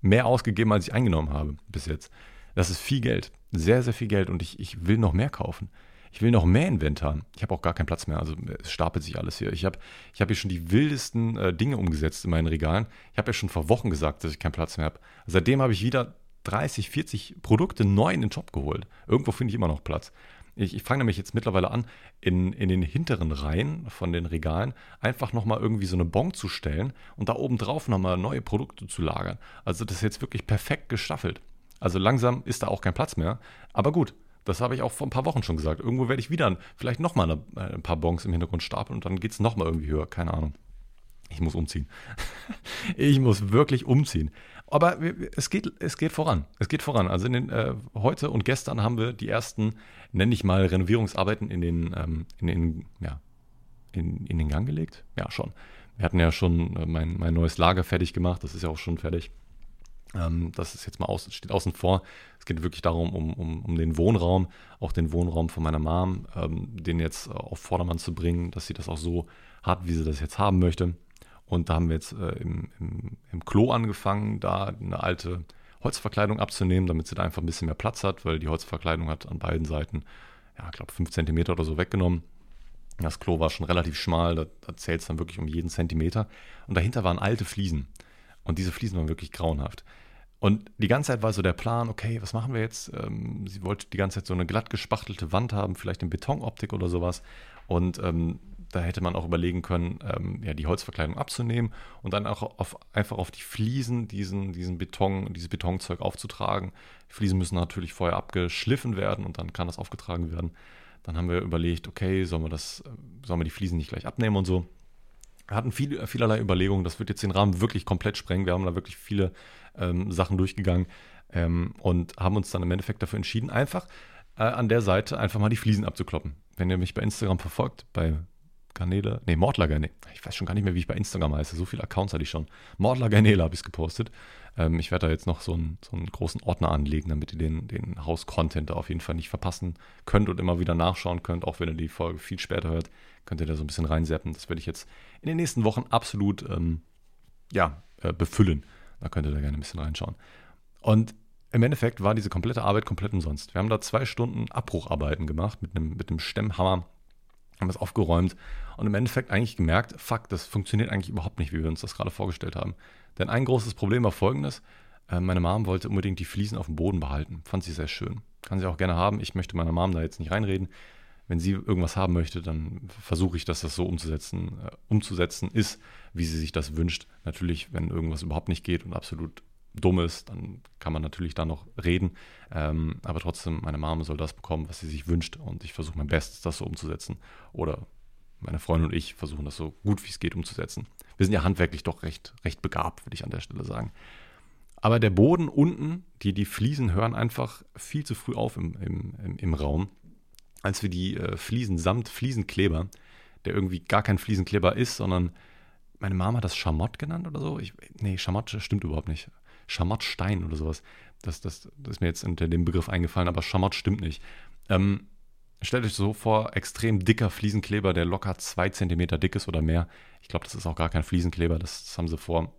mehr ausgegeben, als ich eingenommen habe bis jetzt. Das ist viel Geld, sehr, sehr viel Geld und ich, ich will noch mehr kaufen. Ich will noch mehr Inventar. Ich habe auch gar keinen Platz mehr. Also es stapelt sich alles hier. Ich habe ich hab hier schon die wildesten äh, Dinge umgesetzt in meinen Regalen. Ich habe ja schon vor Wochen gesagt, dass ich keinen Platz mehr habe. Seitdem habe ich wieder 30, 40 Produkte neu in den Shop geholt. Irgendwo finde ich immer noch Platz. Ich, ich fange nämlich jetzt mittlerweile an, in, in den hinteren Reihen von den Regalen einfach nochmal irgendwie so eine Bon zu stellen und da oben drauf nochmal neue Produkte zu lagern. Also das ist jetzt wirklich perfekt gestaffelt. Also langsam ist da auch kein Platz mehr. Aber gut, das habe ich auch vor ein paar Wochen schon gesagt. Irgendwo werde ich wieder vielleicht nochmal äh, ein paar Bons im Hintergrund stapeln und dann geht es nochmal irgendwie höher. Keine Ahnung. Ich muss umziehen. ich muss wirklich umziehen. Aber es geht, es geht voran. Es geht voran. Also den, äh, heute und gestern haben wir die ersten, nenne ich mal, Renovierungsarbeiten in den, ähm, in den, ja, in, in den Gang gelegt. Ja, schon. Wir hatten ja schon äh, mein, mein neues Lager fertig gemacht. Das ist ja auch schon fertig. Ähm, das ist jetzt mal aus, steht außen vor. Es geht wirklich darum, um, um, um den Wohnraum, auch den Wohnraum von meiner Mom, ähm, den jetzt auf Vordermann zu bringen, dass sie das auch so hat, wie sie das jetzt haben möchte. Und da haben wir jetzt äh, im, im, im Klo angefangen, da eine alte Holzverkleidung abzunehmen, damit sie da einfach ein bisschen mehr Platz hat, weil die Holzverkleidung hat an beiden Seiten, ja, ich glaube, 5 cm oder so weggenommen. Das Klo war schon relativ schmal, da, da zählt es dann wirklich um jeden Zentimeter. Und dahinter waren alte Fliesen. Und diese Fliesen waren wirklich grauenhaft. Und die ganze Zeit war so der Plan, okay, was machen wir jetzt? Ähm, sie wollte die ganze Zeit so eine glatt gespachtelte Wand haben, vielleicht in Betonoptik oder sowas. Und ähm, Da hätte man auch überlegen können, ähm, ja, die Holzverkleidung abzunehmen und dann auch auf, einfach auf die Fliesen diesen, diesen Beton, dieses Betonzeug aufzutragen. Die Fliesen müssen natürlich vorher abgeschliffen werden und dann kann das aufgetragen werden. Dann haben wir überlegt, okay, sollen wir das, sollen wir die Fliesen nicht gleich abnehmen und so. Wir hatten viel, vielerlei Überlegungen. Das wird jetzt den Rahmen wirklich komplett sprengen. Wir haben da wirklich viele ähm, Sachen durchgegangen ähm, und haben uns dann im Endeffekt dafür entschieden, einfach äh, an der Seite einfach mal die Fliesen abzukloppen. Wenn ihr mich bei Instagram verfolgt, bei Garnele, nee, Mordler Garnele, ich weiß schon gar nicht mehr, wie ich bei Instagram heiße, so viele Accounts hatte ich schon. Mordler Garnele habe ich es gepostet. Ähm, ich werde da jetzt noch so einen, so einen großen Ordner anlegen, damit ihr den, den Haus-Content da auf jeden Fall nicht verpassen könnt und immer wieder nachschauen könnt, auch wenn ihr die Folge viel später hört, könnt ihr da so ein bisschen reinseppen. Das werde ich jetzt in den nächsten Wochen absolut ähm, ja, äh, befüllen. Da könnt ihr da gerne ein bisschen reinschauen. Und im Endeffekt war diese komplette Arbeit komplett umsonst. Wir haben da zwei Stunden Abbrucharbeiten gemacht mit einem, mit einem Stemmhammer, haben das aufgeräumt und im Endeffekt eigentlich gemerkt, fuck, das funktioniert eigentlich überhaupt nicht, wie wir uns das gerade vorgestellt haben. Denn ein großes Problem war folgendes, äh, meine Mom wollte unbedingt die Fliesen auf dem Boden behalten. Fand sie sehr schön. Kann sie auch gerne haben. Ich möchte meiner Mom da jetzt nicht reinreden. Wenn sie irgendwas haben möchte, dann versuche ich, dass das so umzusetzen, äh, umzusetzen ist, wie sie sich das wünscht. Natürlich, wenn irgendwas überhaupt nicht geht und absolut dumm ist, dann kann man natürlich da noch reden. Ähm, aber trotzdem, meine Mama soll das bekommen, was sie sich wünscht. Und ich versuche mein Bestes, das so umzusetzen. Oder meine Freundin und ich versuchen das so gut wie es geht umzusetzen. Wir sind ja handwerklich doch recht, recht begabt, würde ich an der Stelle sagen. Aber der Boden unten, die, die Fliesen hören einfach viel zu früh auf im, im, im Raum, als wir die äh, Fliesen samt Fliesenkleber, der irgendwie gar kein Fliesenkleber ist, sondern meine Mama hat das Schamott genannt oder so. Ich, nee, Schamott stimmt überhaupt nicht. Schamottstein oder sowas. Das, das, das ist mir jetzt unter dem Begriff eingefallen, aber Schamott stimmt nicht. Ähm, stellt euch so vor, extrem dicker Fliesenkleber, der locker zwei Zentimeter dick ist oder mehr. Ich glaube, das ist auch gar kein Fliesenkleber, das, das haben sie vor.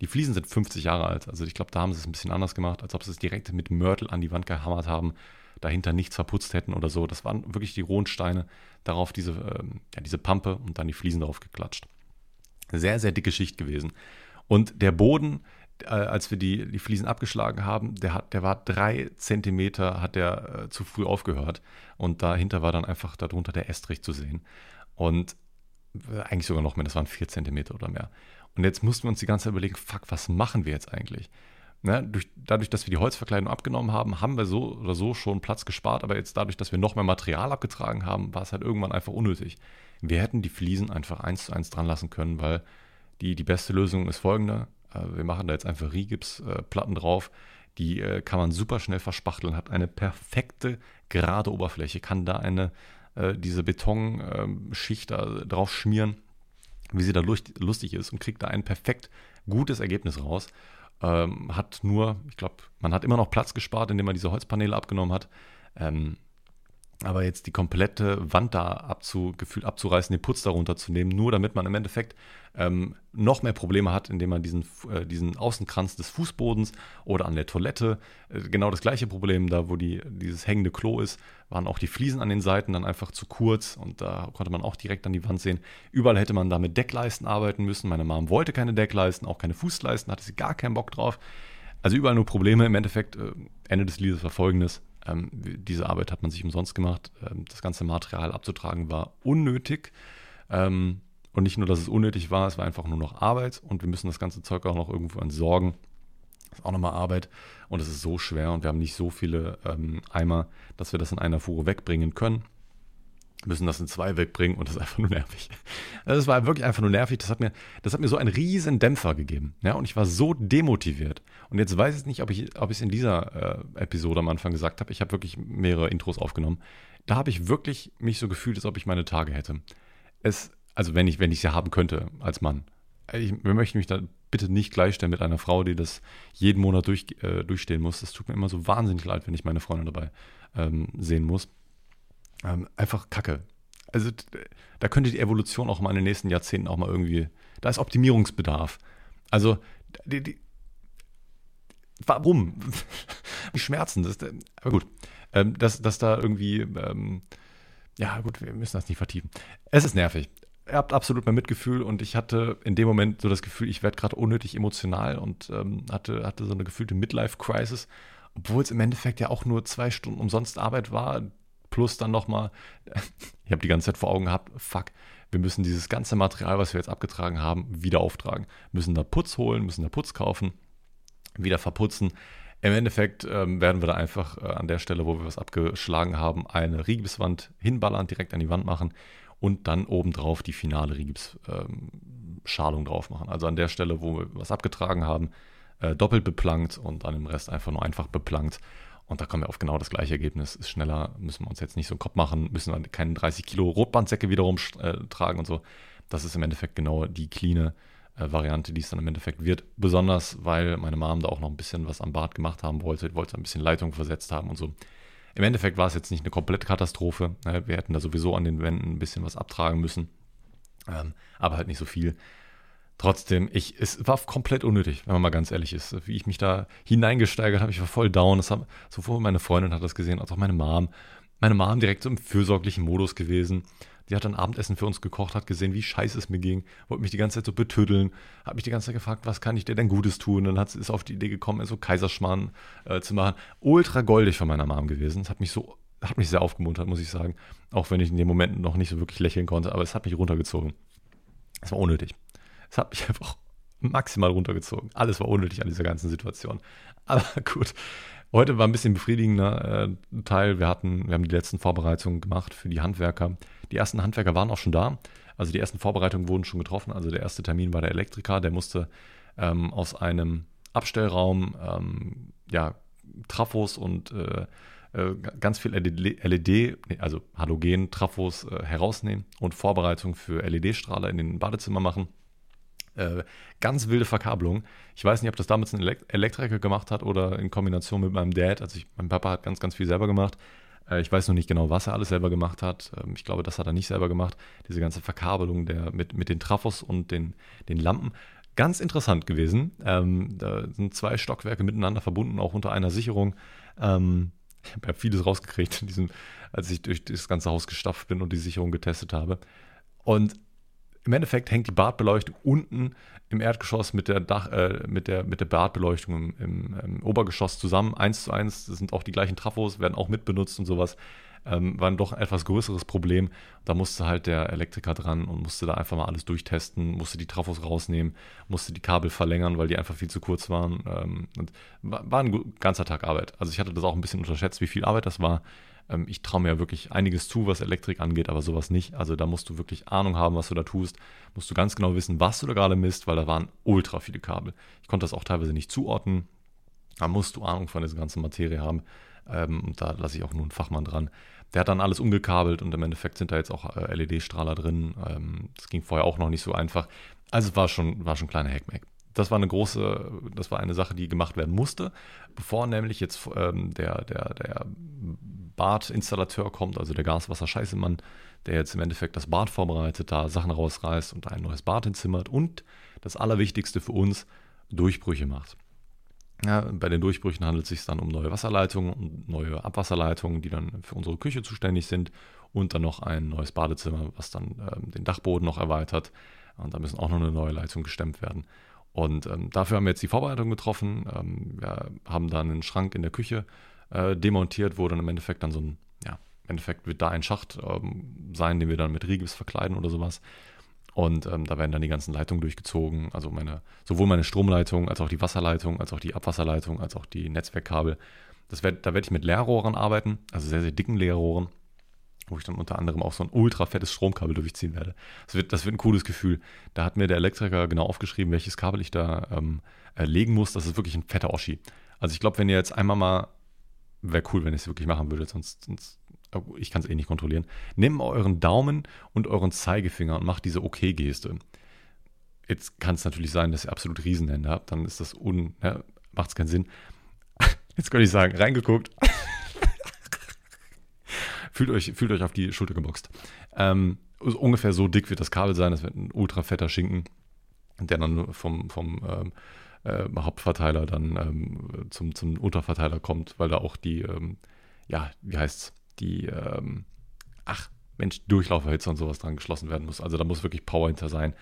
Die Fliesen sind 50 Jahre alt, also ich glaube, da haben sie es ein bisschen anders gemacht, als ob sie es direkt mit Mörtel an die Wand gehammert haben, dahinter nichts verputzt hätten oder so. Das waren wirklich die rohen Steine, darauf diese, ähm, ja, diese Pampe und dann die Fliesen drauf geklatscht. Sehr, sehr dicke Schicht gewesen. Und der Boden, äh, als wir die, die Fliesen abgeschlagen haben, der, hat, der war drei Zentimeter, hat der äh, zu früh aufgehört. Und dahinter war dann einfach darunter der Estrich zu sehen. Und äh, eigentlich sogar noch mehr, das waren vier Zentimeter oder mehr. Und jetzt mussten wir uns die ganze Zeit überlegen, fuck, was machen wir jetzt eigentlich? Ne, durch, dadurch, dass wir die Holzverkleidung abgenommen haben, haben wir so oder so schon Platz gespart, aber jetzt dadurch, dass wir noch mehr Material abgetragen haben, war es halt irgendwann einfach unnötig. Wir hätten die Fliesen einfach eins zu eins dran lassen können, weil die, die beste Lösung ist folgende. Äh, wir machen da jetzt einfach Rigipsplatten drauf. Die äh, kann man super schnell verspachteln, hat eine perfekte gerade Oberfläche, kann da eine, äh, diese Betonschicht da drauf schmieren, wie sie da lustig ist und kriegt da ein perfekt gutes Ergebnis raus. Ähm, hat nur, ich glaube, man hat immer noch Platz gespart, indem man diese Holzpaneele abgenommen hat. Ähm, aber jetzt die komplette Wand da abzu, gefühlt abzureißen, den Putz darunter zu nehmen, nur damit man im Endeffekt ähm, noch mehr Probleme hat, indem man diesen, äh, diesen Außenkranz des Fußbodens oder an der Toilette, äh, genau das gleiche Problem, da wo die, dieses hängende Klo ist, waren auch die Fliesen an den Seiten dann einfach zu kurz und da konnte man auch direkt an die Wand sehen. Überall hätte man da mit Deckleisten arbeiten müssen. Meine Mom wollte keine Deckleisten, auch keine Fußleisten, hatte sie gar keinen Bock drauf. Also überall nur Probleme. Im Endeffekt, äh, Ende des Liedes war folgendes. Ähm, diese Arbeit hat man sich umsonst gemacht. Ähm, das ganze Material abzutragen war unnötig. Ähm, und nicht nur, dass es unnötig war, es war einfach nur noch Arbeit und wir müssen das ganze Zeug auch noch irgendwo entsorgen. Das ist auch nochmal Arbeit und es ist so schwer und wir haben nicht so viele ähm, Eimer, dass wir das in einer Fuhre wegbringen können. Müssen das in zwei wegbringen und das ist einfach nur nervig. Das also war wirklich einfach nur nervig. Das hat mir, das hat mir so einen riesen Dämpfer gegeben. Ja, und ich war so demotiviert. Und jetzt weiß ich nicht, ob ich ob es in dieser äh, Episode am Anfang gesagt habe. Ich habe wirklich mehrere Intros aufgenommen. Da habe ich wirklich mich so gefühlt, als ob ich meine Tage hätte. Es also wenn ich, wenn ich sie haben könnte als Mann. Ich, wir möchten mich da bitte nicht gleichstellen mit einer Frau, die das jeden Monat durch, äh, durchstehen muss. Das tut mir immer so wahnsinnig leid, wenn ich meine Freundin dabei ähm, sehen muss. Ähm, einfach Kacke. Also da könnte die Evolution auch mal in den nächsten Jahrzehnten auch mal irgendwie, da ist Optimierungsbedarf. Also die, die, warum? die Schmerzen, das, aber gut, ähm, dass, dass da irgendwie, ähm, ja gut, wir müssen das nicht vertiefen. Es ist nervig ihr habt absolut mein Mitgefühl und ich hatte in dem Moment so das Gefühl, ich werde gerade unnötig emotional und ähm, hatte, hatte so eine gefühlte Midlife-Crisis, obwohl es im Endeffekt ja auch nur zwei Stunden umsonst Arbeit war, plus dann nochmal, ich habe die ganze Zeit vor Augen gehabt, fuck, wir müssen dieses ganze Material, was wir jetzt abgetragen haben, wieder auftragen. Müssen da Putz holen, müssen da Putz kaufen, wieder verputzen. Im Endeffekt ähm, werden wir da einfach äh, an der Stelle, wo wir was abgeschlagen haben, eine Rigipswand hinballern, direkt an die Wand machen und dann obendrauf die finale Rigipsschalung ähm, drauf machen. Also an der Stelle, wo wir was abgetragen haben, äh, doppelt beplankt und an dem Rest einfach nur einfach beplankt. Und da kommen wir auf genau das gleiche Ergebnis. Ist schneller, müssen wir uns jetzt nicht so einen Kopf machen, müssen wir keine 30 Kilo Rotbandsäcke wiederum äh, tragen und so. Das ist im Endeffekt genau die cleane äh, Variante, die es dann im Endeffekt wird. Besonders, weil meine Mom da auch noch ein bisschen was am Bad gemacht haben wollte, wollte ein bisschen Leitung versetzt haben und so. Im Endeffekt war es jetzt nicht eine komplette Katastrophe. Ne? Wir hätten da sowieso an den Wänden ein bisschen was abtragen müssen, ähm, aber halt nicht so viel. Trotzdem, ich, es war komplett unnötig, wenn man mal ganz ehrlich ist. Wie ich mich da hineingesteigert habe, ich war voll down. Das haben, sowohl meine Freundin hat das gesehen, als auch meine Mom. Meine Mom direkt so im fürsorglichen Modus gewesen. Die hat dann Abendessen für uns gekocht, hat gesehen, wie scheiße es mir ging, wollte mich die ganze Zeit so betüddeln, hat mich die ganze Zeit gefragt, was kann ich dir denn Gutes tun? Und dann hat, ist auf die Idee gekommen, so Kaiserschmarrn äh, zu machen. Ultra goldig von meiner Mom gewesen. Das hat mich so, hat mich sehr aufgemuntert, muss ich sagen. Auch wenn ich in dem Moment noch nicht so wirklich lächeln konnte, aber es hat mich runtergezogen. Es war unnötig. Es hat mich einfach maximal runtergezogen. Alles war unnötig an dieser ganzen Situation. Aber gut, Heute war ein bisschen befriedigender äh, Teil. Wir hatten, wir haben die letzten Vorbereitungen gemacht für die Handwerker. Die ersten Handwerker waren auch schon da. Also die ersten Vorbereitungen wurden schon getroffen. Also der erste Termin war der Elektriker, der musste ähm, aus einem Abstellraum ähm, ja, Trafos und äh, äh ganz viel LED, also Halogen-Trafos äh, herausnehmen und Vorbereitung für LED-Strahler in den Badezimmer machen. Äh, ganz wilde Verkabelung. Ich weiß nicht, ob das damals ein Elektriker gemacht hat oder in Kombination mit meinem Dad. Also ich, mein Papa hat ganz, ganz viel selber gemacht. Äh, ich weiß noch nicht genau, was er alles selber gemacht hat. Ähm, ich glaube, das hat er nicht selber gemacht. Diese ganze Verkabelung der, mit, mit den Trafos und den, den Lampen. Ganz interessant gewesen. Ähm, da sind zwei Stockwerke miteinander verbunden, auch unter einer Sicherung. Ähm, ich habe ja vieles rausgekriegt, diesem, als ich durch das ganze Haus gestapft bin und die Sicherung getestet habe. Und im Endeffekt hängt die Badbeleuchtung unten im Erdgeschoss mit der, Dach, äh, mit der, mit der Badbeleuchtung im, im, im, Obergeschoss zusammen, eins zu eins. Das sind auch die gleichen Trafos, werden auch mitbenutzt und sowas. Ähm, war ein doch etwas größeres Problem. Da musste halt der Elektriker dran und musste da einfach mal alles durchtesten, musste die Trafos rausnehmen, musste die Kabel verlängern, weil die einfach viel zu kurz waren. Ähm, war, war ein ganzer Tag Arbeit. Also ich hatte das auch ein bisschen unterschätzt, wie viel Arbeit das war. Ähm, ich traue mir ja wirklich einiges zu, was Elektrik angeht, aber sowas nicht. Also da musst du wirklich Ahnung haben, was du da tust. Musst du ganz genau wissen, was du da gerade misst, weil da waren ultra viele Kabel. Ich konnte das auch teilweise nicht zuordnen. Da musst du Ahnung von dieser ganzen Materie haben. Ähm, und da lasse ich auch nur einen Fachmann dran. Der hat dann alles umgekabelt und im Endeffekt sind da jetzt auch äh, LED-Strahler drin. Ähm, das ging vorher auch noch nicht so einfach. Also war schon, war schon ein kleiner Hackmack das war eine große, das war eine Sache, die gemacht werden musste, bevor nämlich jetzt ähm, der, der, der Badinstallateur kommt, also der Gaswasser-Scheißemann, der jetzt im Endeffekt das Bad vorbereitet, da Sachen rausreißt und ein neues Bad hinzimmert und das Allerwichtigste für uns, Durchbrüche macht. Ja, bei den Durchbrüchen handelt es sich dann um neue Wasserleitungen und neue Abwasserleitungen, die dann für unsere Küche zuständig sind und dann noch ein neues Badezimmer, was dann ähm, den Dachboden noch erweitert. Und da müssen auch noch eine neue Leitung gestemmt werden. Und ähm, dafür haben wir jetzt die Vorbereitung getroffen. Ähm, wir haben dann einen Schrank in der Küche äh, demontiert, wo dann im Endeffekt dann so ein, ja, im Endeffekt wird da ein Schacht ähm, sein, den wir dann mit Rigips verkleiden oder sowas. Und ähm, da werden dann die ganzen Leitungen durchgezogen, also meine, sowohl meine Stromleitung, als auch die Wasserleitung, als auch die Abwasserleitung, als auch die Netzwerkkabel. Das werd, da werde ich mit Leerrohren arbeiten, also sehr, sehr dicken Leerrohren wo ich dann unter anderem auch so ein ultra fettes Stromkabel durchziehen werde. Das wird, das wird ein cooles Gefühl. Da hat mir der Elektriker genau aufgeschrieben, welches Kabel ich da ähm, äh, legen muss. Das ist wirklich ein fetter Oschi. Also ich glaube, wenn ihr jetzt einmal mal, wäre cool, wenn ich es wirklich machen würde, sonst, sonst oh, ich kann es eh nicht kontrollieren. Nehmt euren Daumen und euren Zeigefinger und macht diese OK-Geste. Jetzt kann es natürlich sein, dass ihr absolut Riesenhände habt, dann ist das un, ja, macht es keinen Sinn. Jetzt könnte ich sagen, reingeguckt. Fühlt euch, fühlt euch auf die Schulter geboxt. Ähm, ungefähr so dick wird das Kabel sein. Das wird ein ultra fetter Schinken, der dann vom, vom ähm, äh, Hauptverteiler dann ähm, zum, zum Unterverteiler kommt, weil da auch die, ähm, ja, wie heißt's, die, ähm, ach, Mensch, Durchlauferhitze und sowas dran geschlossen werden muss. Also da muss wirklich Power hinter sein.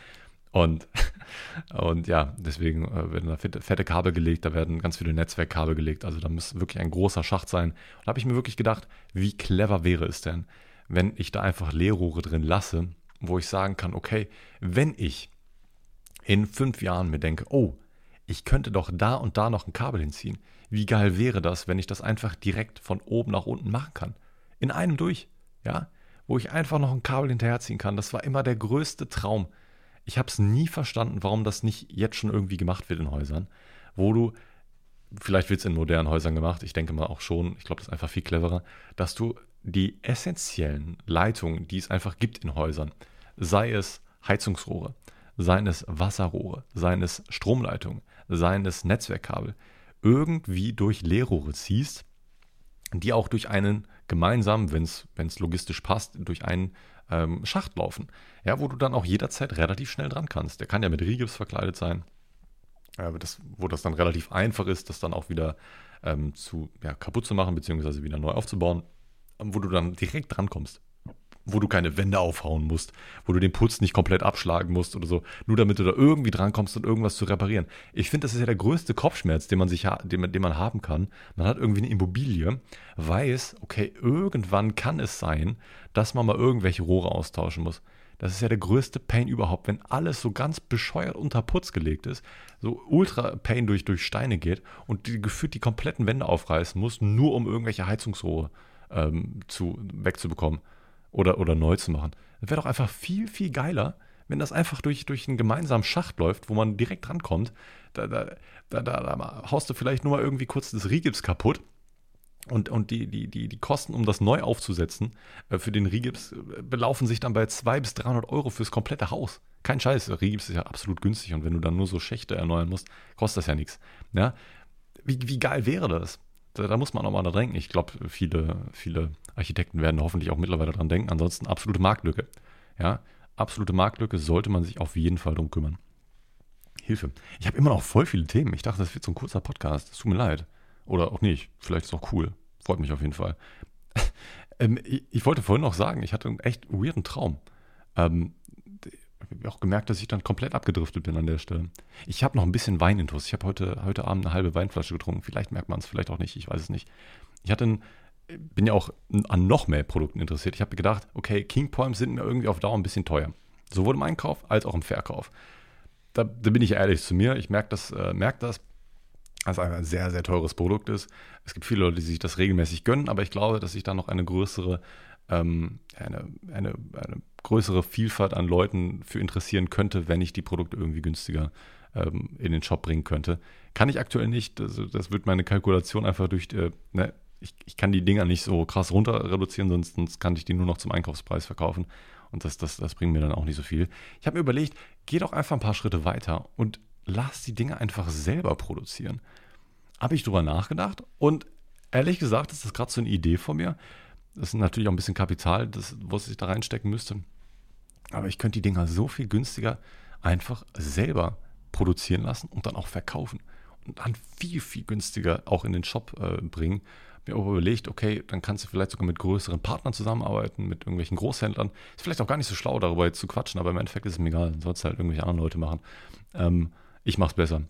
Und, und ja, deswegen äh, werden da fette, Kabel gelegt, da werden ganz viele Netzwerkkabel gelegt. Also da muss wirklich ein großer Schacht sein. Und da habe ich mir wirklich gedacht, wie clever wäre es denn, wenn ich da einfach Leerrohre drin lasse wo ich sagen kann, okay, wenn ich in fünf Jahren mir denke, oh, ich könnte doch da und da noch ein Kabel hinziehen. Wie geil wäre das, wenn ich das einfach direkt von oben nach unten machen kann? In einem durch, ja? Wo ich einfach noch ein Kabel hinterherziehen kann. Das war immer der größte Traum. Ich habe es nie verstanden, warum das nicht jetzt schon irgendwie gemacht wird in Häusern, wo du, vielleicht wird es in modernen Häusern gemacht, ich denke mal auch schon, ich glaube, das ist einfach viel cleverer, dass du die essentiellen Leitungen, die es einfach gibt in Häusern, sei es Heizungsrohre, seien es Wasserrohre, seien es Stromleitungen, seien es Netzwerkkabel, irgendwie durch Leerrohre ziehst, die auch durch einen gemeinsamen, wenn es logistisch passt, durch einen ähm, Schacht laufen. Ja, wo du dann auch jederzeit relativ schnell dran kannst. Der kann ja mit Rigips verkleidet sein, äh, das, wo das dann relativ einfach ist, das dann auch wieder ähm, zu, ja, kaputt zu machen, beziehungsweise wieder neu aufzubauen, wo du dann direkt drankommst wo du keine Wände aufhauen musst, wo du den Putz nicht komplett abschlagen musst oder so, nur damit du da irgendwie drankommst und irgendwas zu reparieren. Ich finde, das ist ja der größte Kopfschmerz, den man sich den, den man haben kann. Man hat irgendwie eine Immobilie, weiß, okay, irgendwann kann es sein, dass man mal irgendwelche Rohre austauschen muss. Das ist ja der größte Pain überhaupt, wenn alles so ganz bescheuert unter Putz gelegt ist, so ultra Pain durch, durch Steine geht und die, gefühlt die kompletten Wände aufreißen muss, nur um irgendwelche Heizungsrohre ähm, zu, wegzubekommen oder, oder neu zu machen. Das wäre doch einfach viel, viel geiler, wenn das einfach durch, durch einen gemeinsamen Schacht läuft, wo man direkt rankommt. Da, da, da, da, haust du vielleicht nur mal irgendwie kurz das Rigips kaputt. Und, und die, die, die, die Kosten, um das neu aufzusetzen, äh, für den Rigips äh, belaufen sich dann bei 200 bis 300 Euro fürs komplette Haus. Kein Scheiß, Rigips ist ja absolut günstig und wenn du dann nur so Schächte erneuern musst, kostet das ja nichts. Ja? Wie, wie geil wäre das? Da, da muss man auch mal dran denken. Ich glaube, viele, viele Architekten werden hoffentlich auch mittlerweile dran denken. Ansonsten absolute Marktlücke. Ja, absolute Marktlücke sollte man sich auf jeden Fall drum kümmern. Hilfe. Ich habe immer noch voll viele Themen. Ich dachte, das wird so ein kurzer Podcast. Es tut mir leid. Oder auch nicht. Vielleicht ist es auch cool. Freut mich auf jeden Fall. ähm, ich, ich, wollte vorhin noch sagen, ich hatte einen echt weirden Traum. Ähm, ich habe auch gemerkt, dass ich dann komplett abgedriftet bin an der Stelle. Ich habe noch ein bisschen Wein intus. Ich habe heute, heute Abend eine halbe Weinflasche getrunken. Vielleicht merkt man es, vielleicht auch nicht. Ich weiß es nicht. Ich hatte einen bin ja auch an noch mehr Produkten interessiert. Ich habe gedacht, okay, King Poems sind mir irgendwie auf Dauer ein bisschen teuer. Sowohl im Einkauf als auch im Verkauf. Da, da bin ich ehrlich zu mir. Ich merke das, äh, merk das, dass es ein sehr, sehr teures Produkt ist. Es gibt viele Leute, die sich das regelmäßig gönnen, aber ich glaube, dass ich da noch eine größere, ähm, eine, eine, eine größere Vielfalt an Leuten für interessieren könnte, wenn ich die Produkte irgendwie günstiger ähm, in den Shop bringen könnte. Kann ich aktuell nicht. Also das wird meine Kalkulation einfach durch, äh, ne, ich, ich kann die Dinger nicht so krass runter reduzieren, sonst, sonst kann ich die nur noch zum Einkaufspreis verkaufen. Und das, das, das bringt mir dann auch nicht so viel. Ich habe mir überlegt, geh doch einfach ein paar Schritte weiter und lass die Dinge einfach selber produzieren. Habe ich drüber nachgedacht und ehrlich gesagt ist das gerade so eine Idee von mir. Das ist natürlich auch ein bisschen Kapital, das, was ich da reinstecken müsste. Aber ich könnte die Dinger so viel günstiger einfach selber produzieren lassen und dann auch verkaufen. Und dann viel, viel günstiger auch in den Shop äh, bringen mir überlegt, okay, dann kannst du vielleicht sogar mit größeren Partnern zusammenarbeiten, mit irgendwelchen Großhändlern. Ist vielleicht auch gar nicht so schlau, darüber jetzt zu quatschen, aber im Endeffekt ist es mir egal, sollst halt irgendwelche anderen Leute machen. Ähm, ich mach's besser.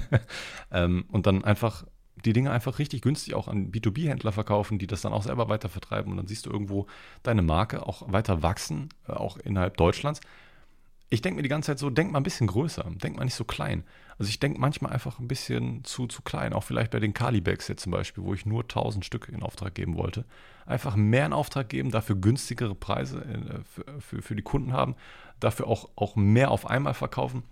ähm, und dann einfach die Dinge einfach richtig günstig auch an B2B-Händler verkaufen, die das dann auch selber weiter vertreiben. Und dann siehst du irgendwo deine Marke auch weiter wachsen, äh, auch innerhalb Deutschlands ich denke mir die ganze Zeit so, denk mal ein bisschen größer, denk mal nicht so klein. Also ich denke manchmal einfach ein bisschen zu, zu klein, auch vielleicht bei den Kali-Bags jetzt zum Beispiel, wo ich nur 1000 Stück in Auftrag geben wollte. Einfach mehr in Auftrag geben, dafür günstigere Preise äh, für, für, für die Kunden haben, dafür auch, auch mehr auf einmal verkaufen.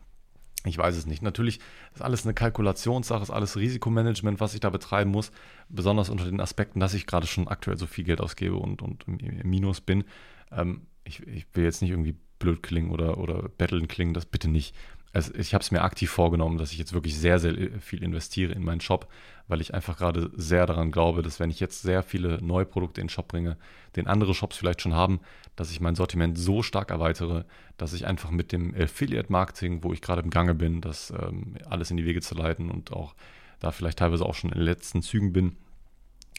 Ich weiß es nicht. Natürlich ist alles eine Kalkulationssache, ist alles Risikomanagement, was ich da betreiben muss. Besonders unter den Aspekten, dass ich gerade schon aktuell so viel Geld ausgebe und, und im Minus bin. Ähm, ich, ich will jetzt nicht irgendwie blöd klingen oder, oder betteln klingen, das bitte nicht. Also ich habe es mir aktiv vorgenommen, dass ich jetzt wirklich sehr, sehr viel investiere in meinen Shop, weil ich einfach gerade sehr daran glaube, dass wenn ich jetzt sehr viele neue Produkte in den Shop bringe, den andere Shops vielleicht schon haben, dass ich mein Sortiment so stark erweitere, dass ich einfach mit dem Affiliate-Marketing, wo ich gerade im Gange bin, das ähm, alles in die Wege zu leiten und auch da vielleicht teilweise auch schon in den letzten Zügen bin,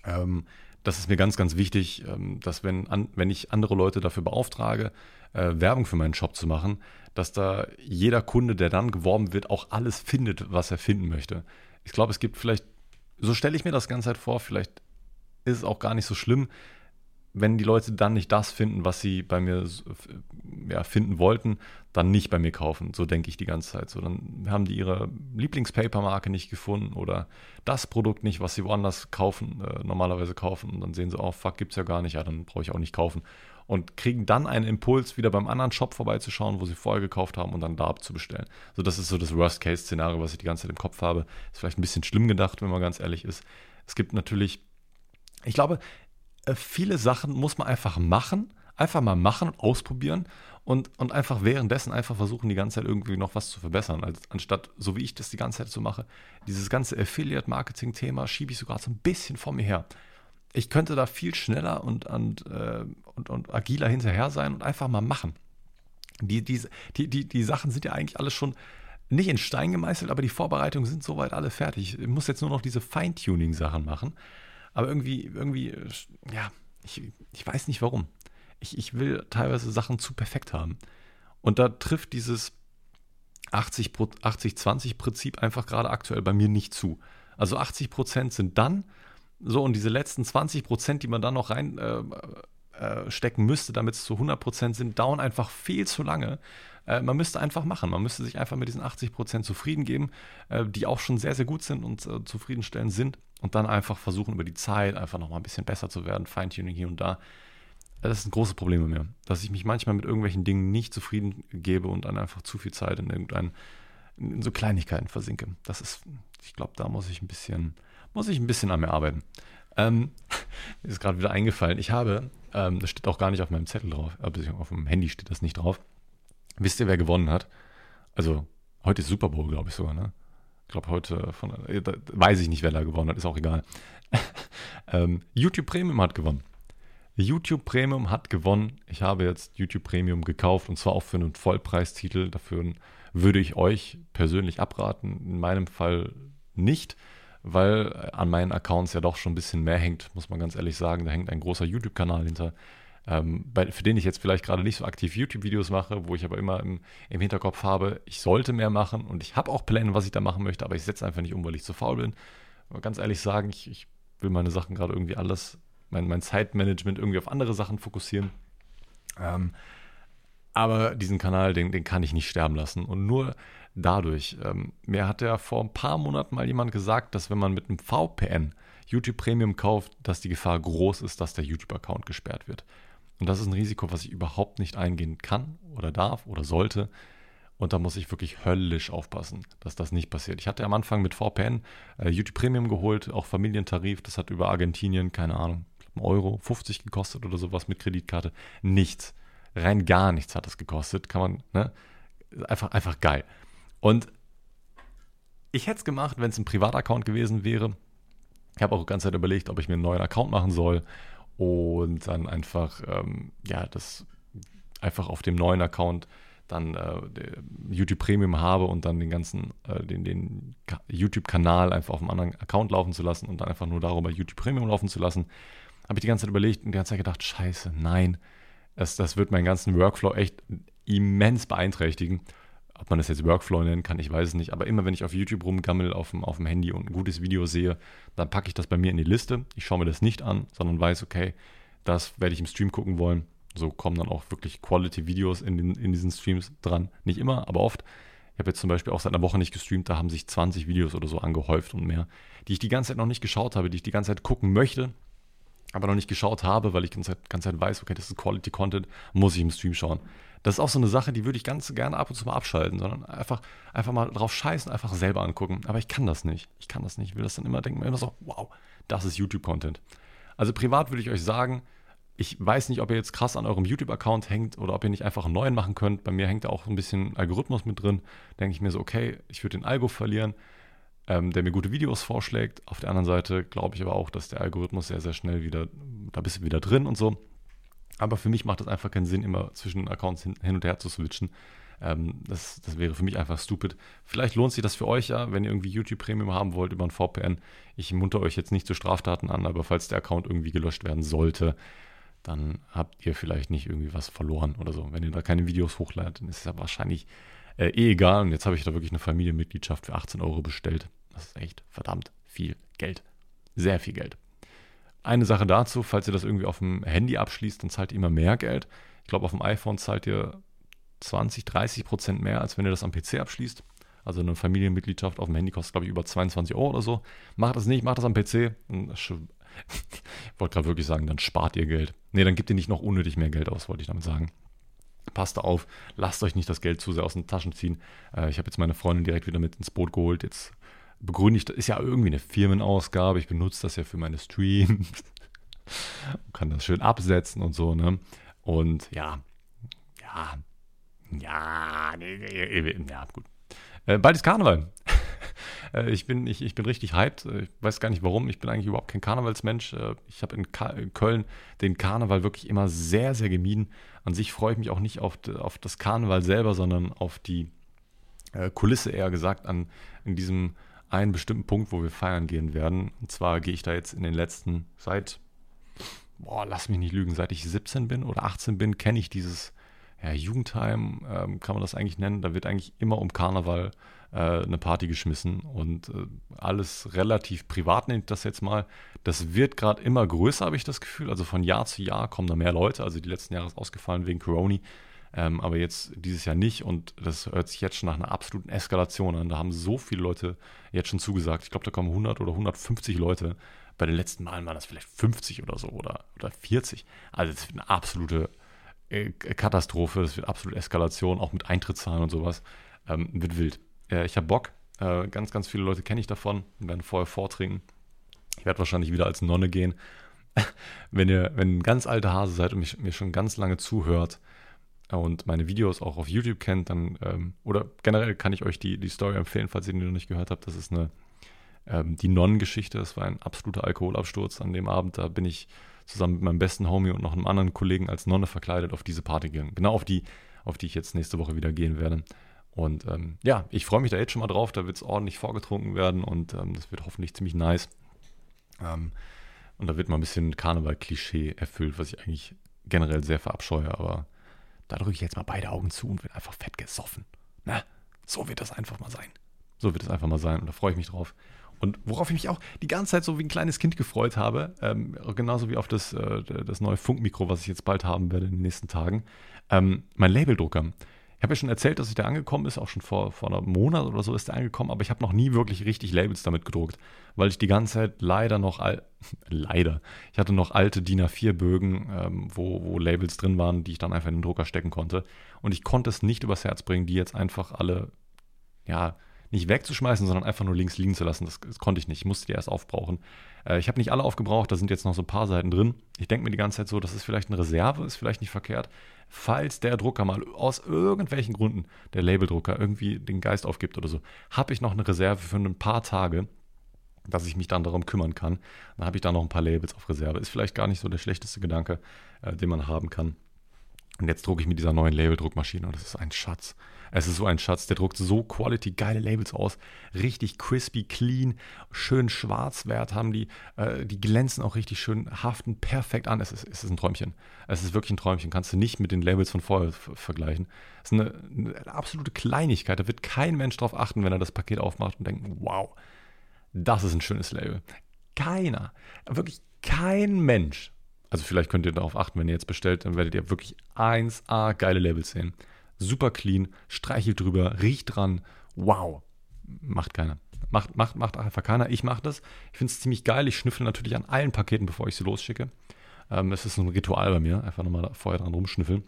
ähm, das ist mir ganz, ganz wichtig, ähm, dass wenn, an, wenn ich andere Leute dafür beauftrage, äh, Werbung für meinen Shop zu machen, dass da jeder Kunde, der dann geworben wird, auch alles findet, was er finden möchte. Ich glaube, es gibt vielleicht, so stelle ich mir das ganze Zeit vor, vielleicht ist es auch gar nicht so schlimm. wenn die Leute dann nicht das finden, was sie bei mir ja, finden wollten, dann nicht bei mir kaufen. So denke ich die ganze Zeit. So, dann haben die ihre Lieblingspapermarke nicht gefunden oder das Produkt nicht, was sie woanders kaufen, äh, normalerweise kaufen. Und dann sehen sie, oh fuck, gibt es ja gar nicht, ja, dann brauche ich auch nicht kaufen. Und kriegen dann einen Impuls, wieder beim anderen Shop vorbeizuschauen, wo sie vorher gekauft haben und dann da abzubestellen. So, das ist so das Worst-Case-Szenario, was ich die ganze Zeit im Kopf habe. Ist vielleicht ein bisschen schlimm gedacht, wenn man ganz ehrlich ist. Es gibt natürlich, ich glaube, äh, viele Sachen muss man einfach machen, einfach mal machen und ausprobieren und, und einfach währenddessen einfach versuchen, die ganze Zeit irgendwie noch was zu verbessern. Also anstatt, so wie ich das die ganze Zeit so mache, dieses ganze Affiliate-Marketing-Thema schiebe ich sogar so ein bisschen vor mir her. Ich könnte da viel schneller und, und, äh, und, und agiler hinterher sein und einfach mal machen. Die, die, die, die, die Sachen sind ja eigentlich alles schon nicht in Stein gemeißelt, aber die Vorbereitungen sind soweit alle fertig. Ich muss jetzt nur noch diese Feintuning-Sachen machen. Aber irgendwie, irgendwie, ja, ich, ich weiß nicht warum. Ich, ich will teilweise Sachen zu perfekt haben. Und da trifft dieses 80-20-Prinzip einfach gerade aktuell bei mir nicht zu. Also 80% sind dann so und diese letzten 20% die man dann noch rein äh, äh, stecken müsste, damit es zu 100% sind, dauern einfach viel zu lange. Äh, man müsste einfach machen. Man müsste sich einfach mit diesen 80% zufrieden geben, äh, die auch schon sehr, sehr gut sind und äh, zufriedenstellend sind und dann einfach versuchen, über die Zeit einfach nochmal ein bisschen besser zu werden, Feintuning hier und da. Das ist ein großes Problem bei mir, dass ich mich manchmal mit irgendwelchen Dingen nicht zufrieden gebe und dann einfach zu viel Zeit in irgendein, in so Kleinigkeiten versinke. Das ist, ich glaube, da muss ich ein bisschen, muss ich ein bisschen an mir arbeiten. Ähm, ist gerade wieder eingefallen, ich habe, ähm, das steht auch gar nicht auf meinem Zettel drauf, aber auf dem Handy steht das nicht drauf. Wisst ihr, wer gewonnen hat? Also, heute ist Super Bowl, glaube ich sogar, ne? glaube heute von, äh, weiß ich nicht, wer da gewonnen hat, ist auch egal. ähm, YouTube Premium hat gewonnen. YouTube Premium hat gewonnen. Ich habe jetzt YouTube Premium gekauft und zwar auch für einen Vollpreistitel. Dafür würde ich euch persönlich abraten. In meinem Fall nicht, weil an meinen Accounts ja doch schon ein bisschen mehr hängt, muss man ganz ehrlich sagen. Da hängt ein großer YouTube-Kanal hinter ähm, bei, für den ich jetzt vielleicht gerade nicht so aktiv YouTube-Videos mache, wo ich aber immer im, im, Hinterkopf habe, ich sollte mehr machen und ich habe auch Pläne, was ich da machen möchte, aber ich setze einfach nicht um, weil ich zu faul bin. Aber ganz ehrlich sagen, ich, ich will meine Sachen gerade irgendwie alles, mein, mein Zeitmanagement irgendwie auf andere Sachen fokussieren. Ähm, aber diesen Kanal, den, den kann ich nicht sterben lassen. Und nur dadurch. Ähm, mir hat ja vor ein paar Monaten mal jemand gesagt, dass wenn man mit einem VPN YouTube Premium kauft, dass die Gefahr groß ist, dass der YouTube-Account gesperrt wird. Und das ist ein Risiko, was ich überhaupt nicht eingehen kann oder darf oder sollte. Und da muss ich wirklich höllisch aufpassen, dass das nicht passiert. Ich hatte am Anfang mit VPN äh, YouTube Premium geholt, auch Familientarif. Das hat über Argentinien, keine Ahnung, einen Euro, 50 gekostet oder sowas mit Kreditkarte. Nichts. Rein gar nichts hat das gekostet. Kann man, ne? Einfach, einfach geil. Und ich hätte es gemacht, wenn es ein Privataccount gewesen wäre. Ich habe auch die ganze Zeit überlegt, ob ich mir einen neuen Account machen soll und dann einfach, ähm, ja, das einfach auf dem neuen Account dann äh, YouTube Premium habe und dann den ganzen, äh, den, den YouTube-Kanal einfach auf einem anderen Account laufen zu lassen und dann einfach nur darüber YouTube Premium laufen zu lassen, habe ich die ganze Zeit überlegt und die ganze Zeit gedacht, scheiße, nein, das, das wird meinen ganzen Workflow echt immens beeinträchtigen. Ob man das jetzt Workflow nennen kann, ich weiß es nicht. Aber immer wenn ich auf YouTube rumgammel auf dem, auf dem Handy und ein gutes Video sehe, dann packe ich das bei mir in die Liste. Ich schaue mir das nicht an, sondern weiß, okay, das werde ich im Stream gucken wollen. So kommen dann auch wirklich Quality-Videos in, in diesen Streams dran. Nicht immer, aber oft. Ich habe jetzt zum Beispiel auch seit einer Woche nicht gestreamt, da haben sich 20 Videos oder so angehäuft und mehr, die ich die ganze Zeit noch nicht geschaut habe, die ich die ganze Zeit gucken möchte, aber noch nicht geschaut habe, weil ich die ganze Zeit, ganze Zeit weiß, okay, das ist Quality Content, muss ich im Stream schauen. Das ist auch so eine Sache, die würde ich ganz gerne ab und zu mal abschalten, sondern einfach, einfach mal drauf scheißen, einfach selber angucken. Aber ich kann das nicht. Ich kann das nicht. Ich will das dann immer denken, immer so, wow, das ist YouTube-Content. Also privat würde ich euch sagen, ich weiß nicht, ob ihr jetzt krass an eurem YouTube-Account hängt oder ob ihr nicht einfach einen neuen machen könnt. Bei mir hängt da auch ein bisschen Algorithmus mit drin. Denke ich mir so, okay, ich würde den Algo verlieren, ähm, der mir gute Videos vorschlägt. Auf der anderen Seite glaube ich aber auch, dass der Algorithmus sehr, sehr schnell wieder, da bist du wieder drin und so. Aber für mich macht es einfach keinen Sinn, immer zwischen Accounts hin, hin und her zu switchen. Ähm, das, das wäre für mich einfach stupid. Vielleicht lohnt sich das für euch ja, wenn ihr irgendwie YouTube Premium haben wollt über ein VPN. Ich munter euch jetzt nicht zu Straftaten an, aber falls der Account irgendwie gelöscht werden sollte, dann habt ihr vielleicht nicht irgendwie was verloren oder so. Wenn ihr da keine Videos hochladet, dann ist es ja wahrscheinlich äh, eh egal. Und jetzt habe ich da wirklich eine Familienmitgliedschaft für 18 Euro bestellt. Das ist echt verdammt viel Geld. Sehr viel Geld. Eine Sache dazu, falls ihr das irgendwie auf dem Handy abschließt, dann zahlt ihr immer mehr Geld. Ich glaube, auf dem iPhone zahlt ihr 20, 30 Prozent mehr, als wenn ihr das am PC abschließt. Also eine Familienmitgliedschaft auf dem Handy kostet, glaube ich, über 22 Euro oder so. Macht das nicht, macht das am PC. Ich wollte gerade wirklich sagen, dann spart ihr Geld. Nee, dann gebt ihr nicht noch unnötig mehr Geld aus, wollte ich damit sagen. Passt auf, lasst euch nicht das Geld zu sehr aus den Taschen ziehen. Äh, ich habe jetzt meine Freundin direkt wieder mit ins Boot geholt. Jetzt begründe ich, das ist ja irgendwie eine Firmenausgabe. Ich benutze das ja für meine Streams. kann das schön absetzen und so, ne? Und ja, ja, ja, ja, gut. Äh, bald ist Karneval. äh, ich, bin, ich, ich bin richtig hyped. Äh, ich weiß gar nicht warum. Ich bin eigentlich überhaupt kein Karnevalsmensch. Ich habe in, Köln den Karneval wirklich immer sehr, sehr gemieden. An sich freue ich mich auch nicht auf, auf das Karneval selber, sondern auf die Kulisse eher gesagt, an in diesem einen bestimmten Punkt, wo wir feiern gehen werden. Und zwar gehe ich da jetzt in den letzten, seit, boah, lass mich nicht lügen, seit ich 17 bin oder 18 bin, kenne ich dieses ja, Jugendheim, ähm, kann man das eigentlich nennen. Da wird eigentlich immer um Karneval äh, eine Party geschmissen und äh, alles relativ privat nennt das jetzt mal. Das wird gerade immer größer, habe ich das Gefühl. Also von Jahr zu Jahr kommen da mehr Leute. Also die letzten Jahre ist ausgefallen wegen Corona. Ähm, aber jetzt dieses Jahr nicht und das hört sich jetzt schon nach einer absoluten Eskalation an. Da haben so viele Leute jetzt schon zugesagt. Ich glaube, da kommen 100 oder 150 Leute. Bei den letzten Malen waren das vielleicht 50 oder so oder, oder 40. Also das wird eine absolute äh, Katastrophe, das wird absolute Eskalation, auch mit Eintrittszahlen und sowas. Ähm, wird wild. Äh, ich habe Bock. Äh, ganz, ganz viele Leute kenne ich davon und werden vorher vortrinken. Ich werde wahrscheinlich wieder als Nonne gehen. wenn ihr, wenn ein ganz alter Hase seid und mich, mir schon ganz lange zuhört, und meine Videos auch auf YouTube kennt, dann, ähm, oder generell kann ich euch die, die Story empfehlen, falls ihr die noch nicht gehört habt. Das ist eine, ähm, die Nonnengeschichte. Das war ein absoluter Alkoholabsturz an dem Abend. Da bin ich zusammen mit meinem besten Homie und noch einem anderen Kollegen als Nonne verkleidet auf diese Party gegangen. Genau auf die, auf die ich jetzt nächste Woche wieder gehen werde. Und ähm, ja, ich freue mich da jetzt schon mal drauf. Da wird es ordentlich vorgetrunken werden und ähm, das wird hoffentlich ziemlich nice. Ähm, und da wird mal ein bisschen Karneval-Klischee erfüllt, was ich eigentlich generell sehr verabscheue, aber da drücke ich jetzt mal beide Augen zu und wird einfach fett gesoffen. Na, so wird das einfach mal sein. So wird es einfach mal sein und da freue ich mich drauf. Und worauf ich mich auch die ganze Zeit so wie ein kleines Kind gefreut habe, ähm, genauso wie auf das, äh, das neue Funkmikro, was ich jetzt bald haben werde in den nächsten Tagen, ähm, mein Labeldrucker. Ich habe ja schon erzählt, dass ich da angekommen ist, auch schon vor, vor einem Monat oder so ist der angekommen, aber ich habe noch nie wirklich richtig Labels damit gedruckt, weil ich die ganze Zeit leider noch, leider, ich hatte noch alte DIN A4-Bögen, ähm, wo, wo Labels drin waren, die ich dann einfach in den Drucker stecken konnte. Und ich konnte es nicht übers Herz bringen, die jetzt einfach alle, ja, nicht wegzuschmeißen, sondern einfach nur links liegen zu lassen. Das, das konnte ich nicht. Ich musste die erst aufbrauchen. Äh, ich habe nicht alle aufgebraucht, da sind jetzt noch so ein paar Seiten drin. Ich denke mir die ganze Zeit so, das ist vielleicht eine Reserve, ist vielleicht nicht verkehrt. Falls der Drucker mal aus irgendwelchen Gründen, der Labeldrucker, irgendwie den Geist aufgibt oder so, habe ich noch eine Reserve für ein paar Tage, dass ich mich dann darum kümmern kann. Dann habe ich da noch ein paar Labels auf Reserve. Ist vielleicht gar nicht so der schlechteste Gedanke, äh, den man haben kann. Und jetzt drucke ich mit dieser neuen Labeldruckmaschine und das ist ein Schatz. Es ist so ein Schatz, der druckt so quality geile Labels aus. Richtig crispy, clean, schön Schwarzwert haben die. Äh, die glänzen auch richtig schön, haften perfekt an. Es ist, es ist ein Träumchen. Es ist wirklich ein Träumchen. Kannst du nicht mit den Labels von vorher vergleichen. Es ist eine, eine absolute Kleinigkeit. Da wird kein Mensch drauf achten, wenn er das Paket aufmacht und denkt, wow, das ist ein schönes Label. Keiner. Wirklich kein Mensch. Also vielleicht könnt ihr darauf achten, wenn ihr jetzt bestellt, dann werdet ihr wirklich 1A geile Labels sehen super clean, streichelt drüber, riecht dran. Wow. Macht keiner. Macht, macht, macht einfach keiner. Ich mache das. Ich finde es ziemlich geil. Ich schnüffel natürlich an allen Paketen, bevor ich sie losschicke. Ähm, das ist ein Ritual bei mir. Einfach nochmal vorher dran rumschnüffeln.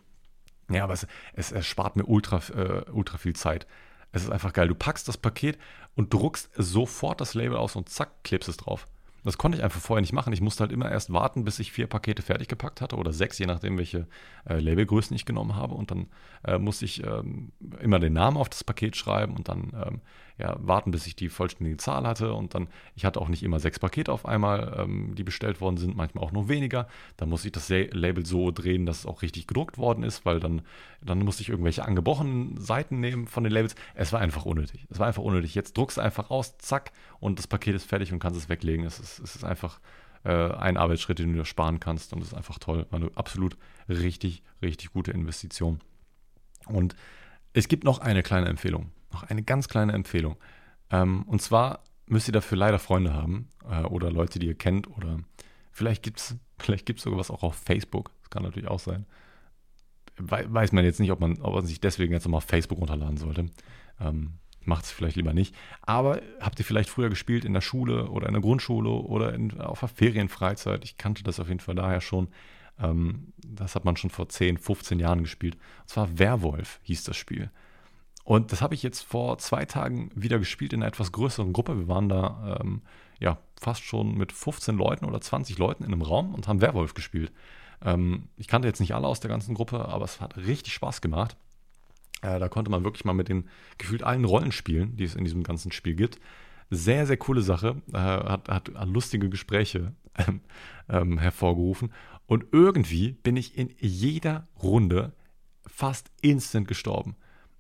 Ja, aber es, es erspart mir ultra, äh, ultra viel Zeit. Es ist einfach geil. Du packst das Paket und druckst sofort das Label aus und zack, klebst es drauf. Das konnte ich einfach vorher nicht machen. Ich musste halt immer erst warten, bis ich vier Pakete fertig gepackt hatte oder sechs, je nachdem, welche äh, Labelgrößen ich genommen habe. Und dann äh, musste ich ähm, immer den Namen auf das Paket schreiben und dann ähm, ja, warten, bis ich die vollständige Zahl hatte. Und dann, ich hatte auch nicht immer sechs Pakete auf einmal, ähm, die bestellt worden sind, manchmal auch nur weniger. Dann musste ich das Label so drehen, dass es auch richtig gedruckt worden ist, weil dann, dann musste ich irgendwelche angebrochenen Seiten nehmen von den Labels. Es war einfach unnötig. Es war einfach unnötig. Jetzt druckst du einfach aus, zack, und das Paket ist fertig und kannst es weglegen. Es ist, es ist einfach äh, ein Arbeitsschritt, den du dir sparen kannst und das ist einfach toll. War eine absolut richtig, richtig gute Investition. Und es gibt noch eine kleine Empfehlung noch eine ganz kleine Empfehlung. Ähm, und zwar müsst ihr dafür leider Freunde haben äh, oder Leute, die ihr kennt oder Vielleicht gibt es vielleicht gibt's sogar was auch auf Facebook. Das kann natürlich auch sein. Weiß man jetzt nicht, ob man, ob man sich deswegen jetzt nochmal auf Facebook runterladen sollte. Ähm, Macht es vielleicht lieber nicht. Aber habt ihr vielleicht früher gespielt in der Schule oder in der Grundschule oder in, auf der Ferienfreizeit? Ich kannte das auf jeden Fall daher schon. Ähm, das hat man schon vor 10, 15 Jahren gespielt. Und zwar Werwolf hieß das Spiel. Und das habe ich jetzt vor zwei Tagen wieder gespielt in einer etwas größeren Gruppe. Wir waren da ähm, ja fast schon mit 15 Leuten oder 20 Leuten in einem Raum und haben Werwolf gespielt. Ähm, ich kannte jetzt nicht alle aus der ganzen Gruppe, aber es hat richtig Spaß gemacht. Äh, da konnte man wirklich mal mit den gefühlt allen Rollen spielen, die es in diesem ganzen Spiel gibt. Sehr, sehr coole Sache. Äh, hat, hat, lustige Gespräche ähm, ähm, hervorgerufen. Und irgendwie bin ich in jeder Runde fast instant gestorben.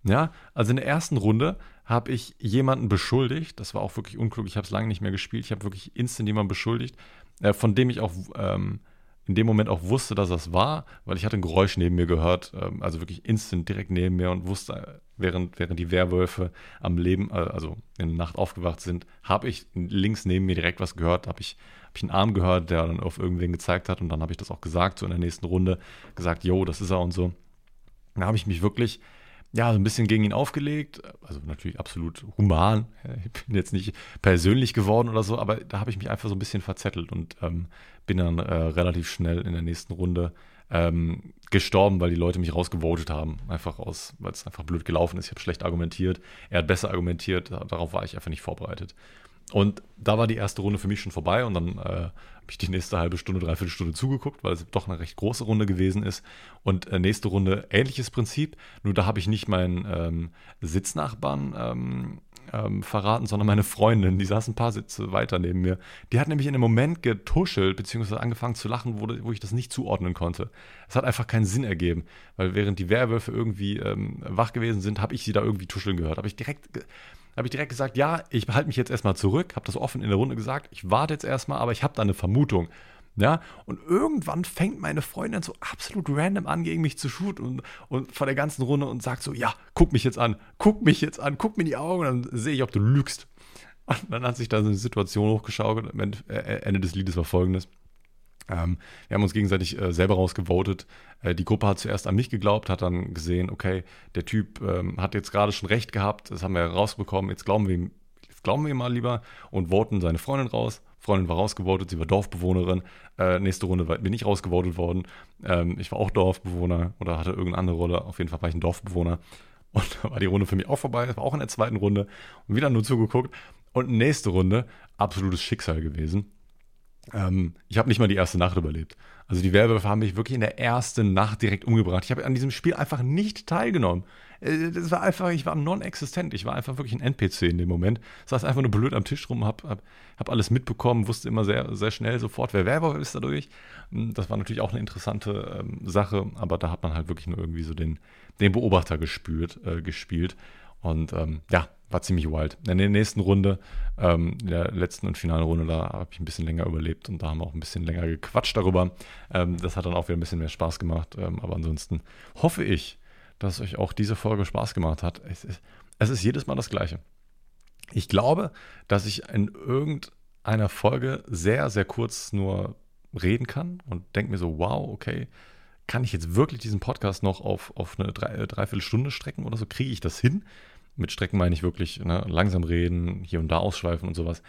Ja, also in der ersten Runde habe ich jemanden beschuldigt. Das war auch wirklich unklug. Ich habe es lange nicht mehr gespielt. Ich habe wirklich instant jemanden beschuldigt, äh, von dem ich auch ähm, in dem Moment auch wusste, dass das war, weil ich hatte ein Geräusch neben mir gehört, ähm, also wirklich instant direkt neben mir und wusste, während, während die Werwölfe am Leben, äh, also in der Nacht aufgewacht sind, habe ich links neben mir direkt was gehört, habe ich, hab ich einen Arm gehört, der dann auf irgendwen gezeigt hat und dann habe ich das auch gesagt, so in der nächsten Runde, gesagt, yo, das ist er und so. Da habe ich mich wirklich ja, so ein bisschen gegen ihn aufgelegt. Also natürlich absolut human. Ich bin jetzt nicht persönlich geworden oder so, aber da habe ich mich einfach so ein bisschen verzettelt und ähm, bin dann äh, relativ schnell in der nächsten Runde ähm, gestorben, weil die Leute mich rausgevotet haben. Einfach aus, weil es einfach blöd gelaufen ist. Ich habe schlecht argumentiert. Er hat besser argumentiert. Darauf war ich einfach nicht vorbereitet. Und da war die erste Runde für mich schon vorbei und dann äh, habe ich die nächste halbe Stunde, dreiviertel Stunde zugeguckt, weil es doch eine recht große Runde gewesen ist. Und äh, nächste Runde ähnliches Prinzip, nur da habe ich nicht meinen ähm, Sitznachbarn ähm, ähm, verraten, sondern meine Freundin, die saß ein paar Sitze weiter neben mir. Die hat nämlich in einem Moment getuschelt, beziehungsweise angefangen zu lachen, wo, wo ich das nicht zuordnen konnte. Es hat einfach keinen Sinn ergeben, weil während die Werwölfe irgendwie ähm, wach gewesen sind, habe ich sie da irgendwie tuscheln gehört. Habe ich direkt habe ich direkt gesagt, ja, ich behalte mich jetzt erstmal zurück, habe das offen in der Runde gesagt, ich warte jetzt erstmal, aber ich habe da eine Vermutung. Ja, und irgendwann fängt meine Freundin so absolut random an, gegen mich zu shooten und, und vor der ganzen Runde und sagt so, ja, guck mich jetzt an, guck mich jetzt an, guck mir in die Augen, dann sehe ich, ob du lügst. Und dann hat sich da so eine Situation hochgeschaukelt. Äh, Ende des Liedes war folgendes. Ähm, wir haben uns gegenseitig äh, selber rausgevotet. Äh, die Gruppe hat zuerst an mich geglaubt, hat dann gesehen, okay, der Typ ähm, hat jetzt gerade schon recht gehabt, das haben wir rausbekommen, jetzt glauben wir ihm, jetzt glauben wir ihm mal lieber und voten seine Freundin raus. Freundin war rausgevotet, sie war Dorfbewohnerin. Äh, nächste Runde bin ich rausgevotet worden. Ähm, ich war auch Dorfbewohner oder hatte irgendeine andere Rolle. Auf jeden Fall war ich ein Dorfbewohner. Und da war die Runde für mich auch vorbei. Das war auch in der zweiten Runde. Und wieder nur zugeguckt. Und nächste Runde, absolutes Schicksal gewesen. Ähm, ich habe nicht mal die erste Nacht überlebt. Also die Werwölfe haben mich wirklich in der ersten Nacht direkt umgebracht. Ich habe an diesem Spiel einfach nicht teilgenommen. Äh, das war einfach, ich war non-existent. Ich war einfach wirklich ein NPC in dem Moment. Saß einfach nur blöd am Tisch rum, habe hab, hab alles mitbekommen, wusste immer sehr, sehr schnell sofort, wer Werwolf ist dadurch. Hm, das war natürlich auch eine interessante ähm, Sache, aber da hat man halt wirklich nur irgendwie so den, den Beobachter gespürt, äh, gespielt. Und ähm, ja, war ziemlich wild. In der nächsten Runde, ähm, in der letzten und finalen Runde, da habe ich ein bisschen länger überlebt und da haben wir auch ein bisschen länger gequatscht darüber. Ähm, das hat dann auch wieder ein bisschen mehr Spaß gemacht. Ähm, aber ansonsten hoffe ich, dass euch auch diese Folge Spaß gemacht hat. Es ist, es ist jedes Mal das Gleiche. Ich glaube, dass ich in irgendeiner Folge sehr, sehr kurz nur reden kann und denke mir so, wow, okay, kann ich jetzt wirklich diesen Podcast noch auf, auf eine drei, Dreiviertelstunde strecken oder so? Kriege ich das hin? Mit Strecken meine ich wirklich ne, langsam reden, hier und da ausschweifen und sowas.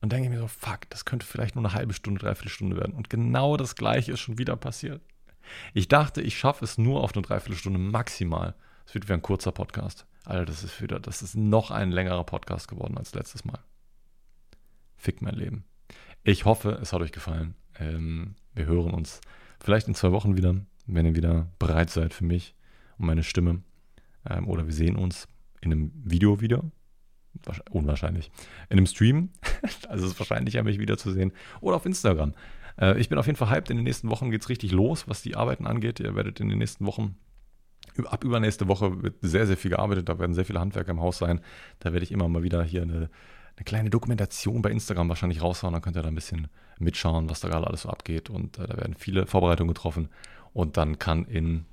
Und denke ich mir so, fuck, das könnte vielleicht nur eine halbe Stunde, dreiviertel Stunde werden. Und genau das gleiche ist schon wieder passiert. Ich dachte, ich schaffe es nur auf eine Dreiviertelstunde maximal. Es wird wieder ein kurzer Podcast. Alter, das ist wieder, das ist noch ein längerer Podcast geworden als letztes Mal. Fick mein Leben. Ich hoffe, es hat euch gefallen. Ähm, wir hören uns vielleicht in zwei Wochen wieder, wenn ihr wieder bereit seid für mich und meine Stimme. Ähm, oder wir sehen uns in einem Video wieder. Unwahrscheinlich. In einem Stream. also es ist wahrscheinlicher, mich wiederzusehen. Oder auf Instagram. Äh, ich bin auf jeden Fall hyped. In den nächsten Wochen geht es richtig los, was die Arbeiten angeht. Ihr werdet in den nächsten Wochen ab übernächste Woche wird sehr, sehr viel gearbeitet. Da werden sehr viele Handwerker im Haus sein. Da werde ich immer mal wieder hier eine, eine kleine Dokumentation bei Instagram wahrscheinlich raushauen. Dann könnt ihr da ein bisschen mitschauen, was da gerade alles so abgeht. Und äh, da werden viele Vorbereitungen getroffen. Und dann kann in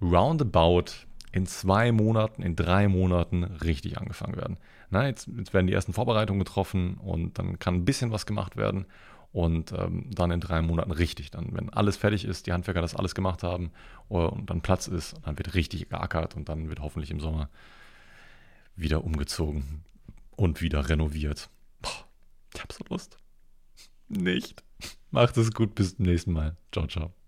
roundabout in zwei Monaten, in drei Monaten richtig angefangen werden. Na, jetzt, jetzt werden die ersten Vorbereitungen getroffen und dann kann ein bisschen was gemacht werden. und ähm, dann in drei Monaten richtig. Dann, wenn alles fertig ist, die Handwerker das alles gemacht haben äh, und dann Platz ist, dann wird richtig geackert und dann wird hoffentlich im Sommer wieder umgezogen und wieder renoviert. Boah, ich hab so Lust. Nicht. Macht es gut, bis zum nächsten Mal. Ciao, ciao.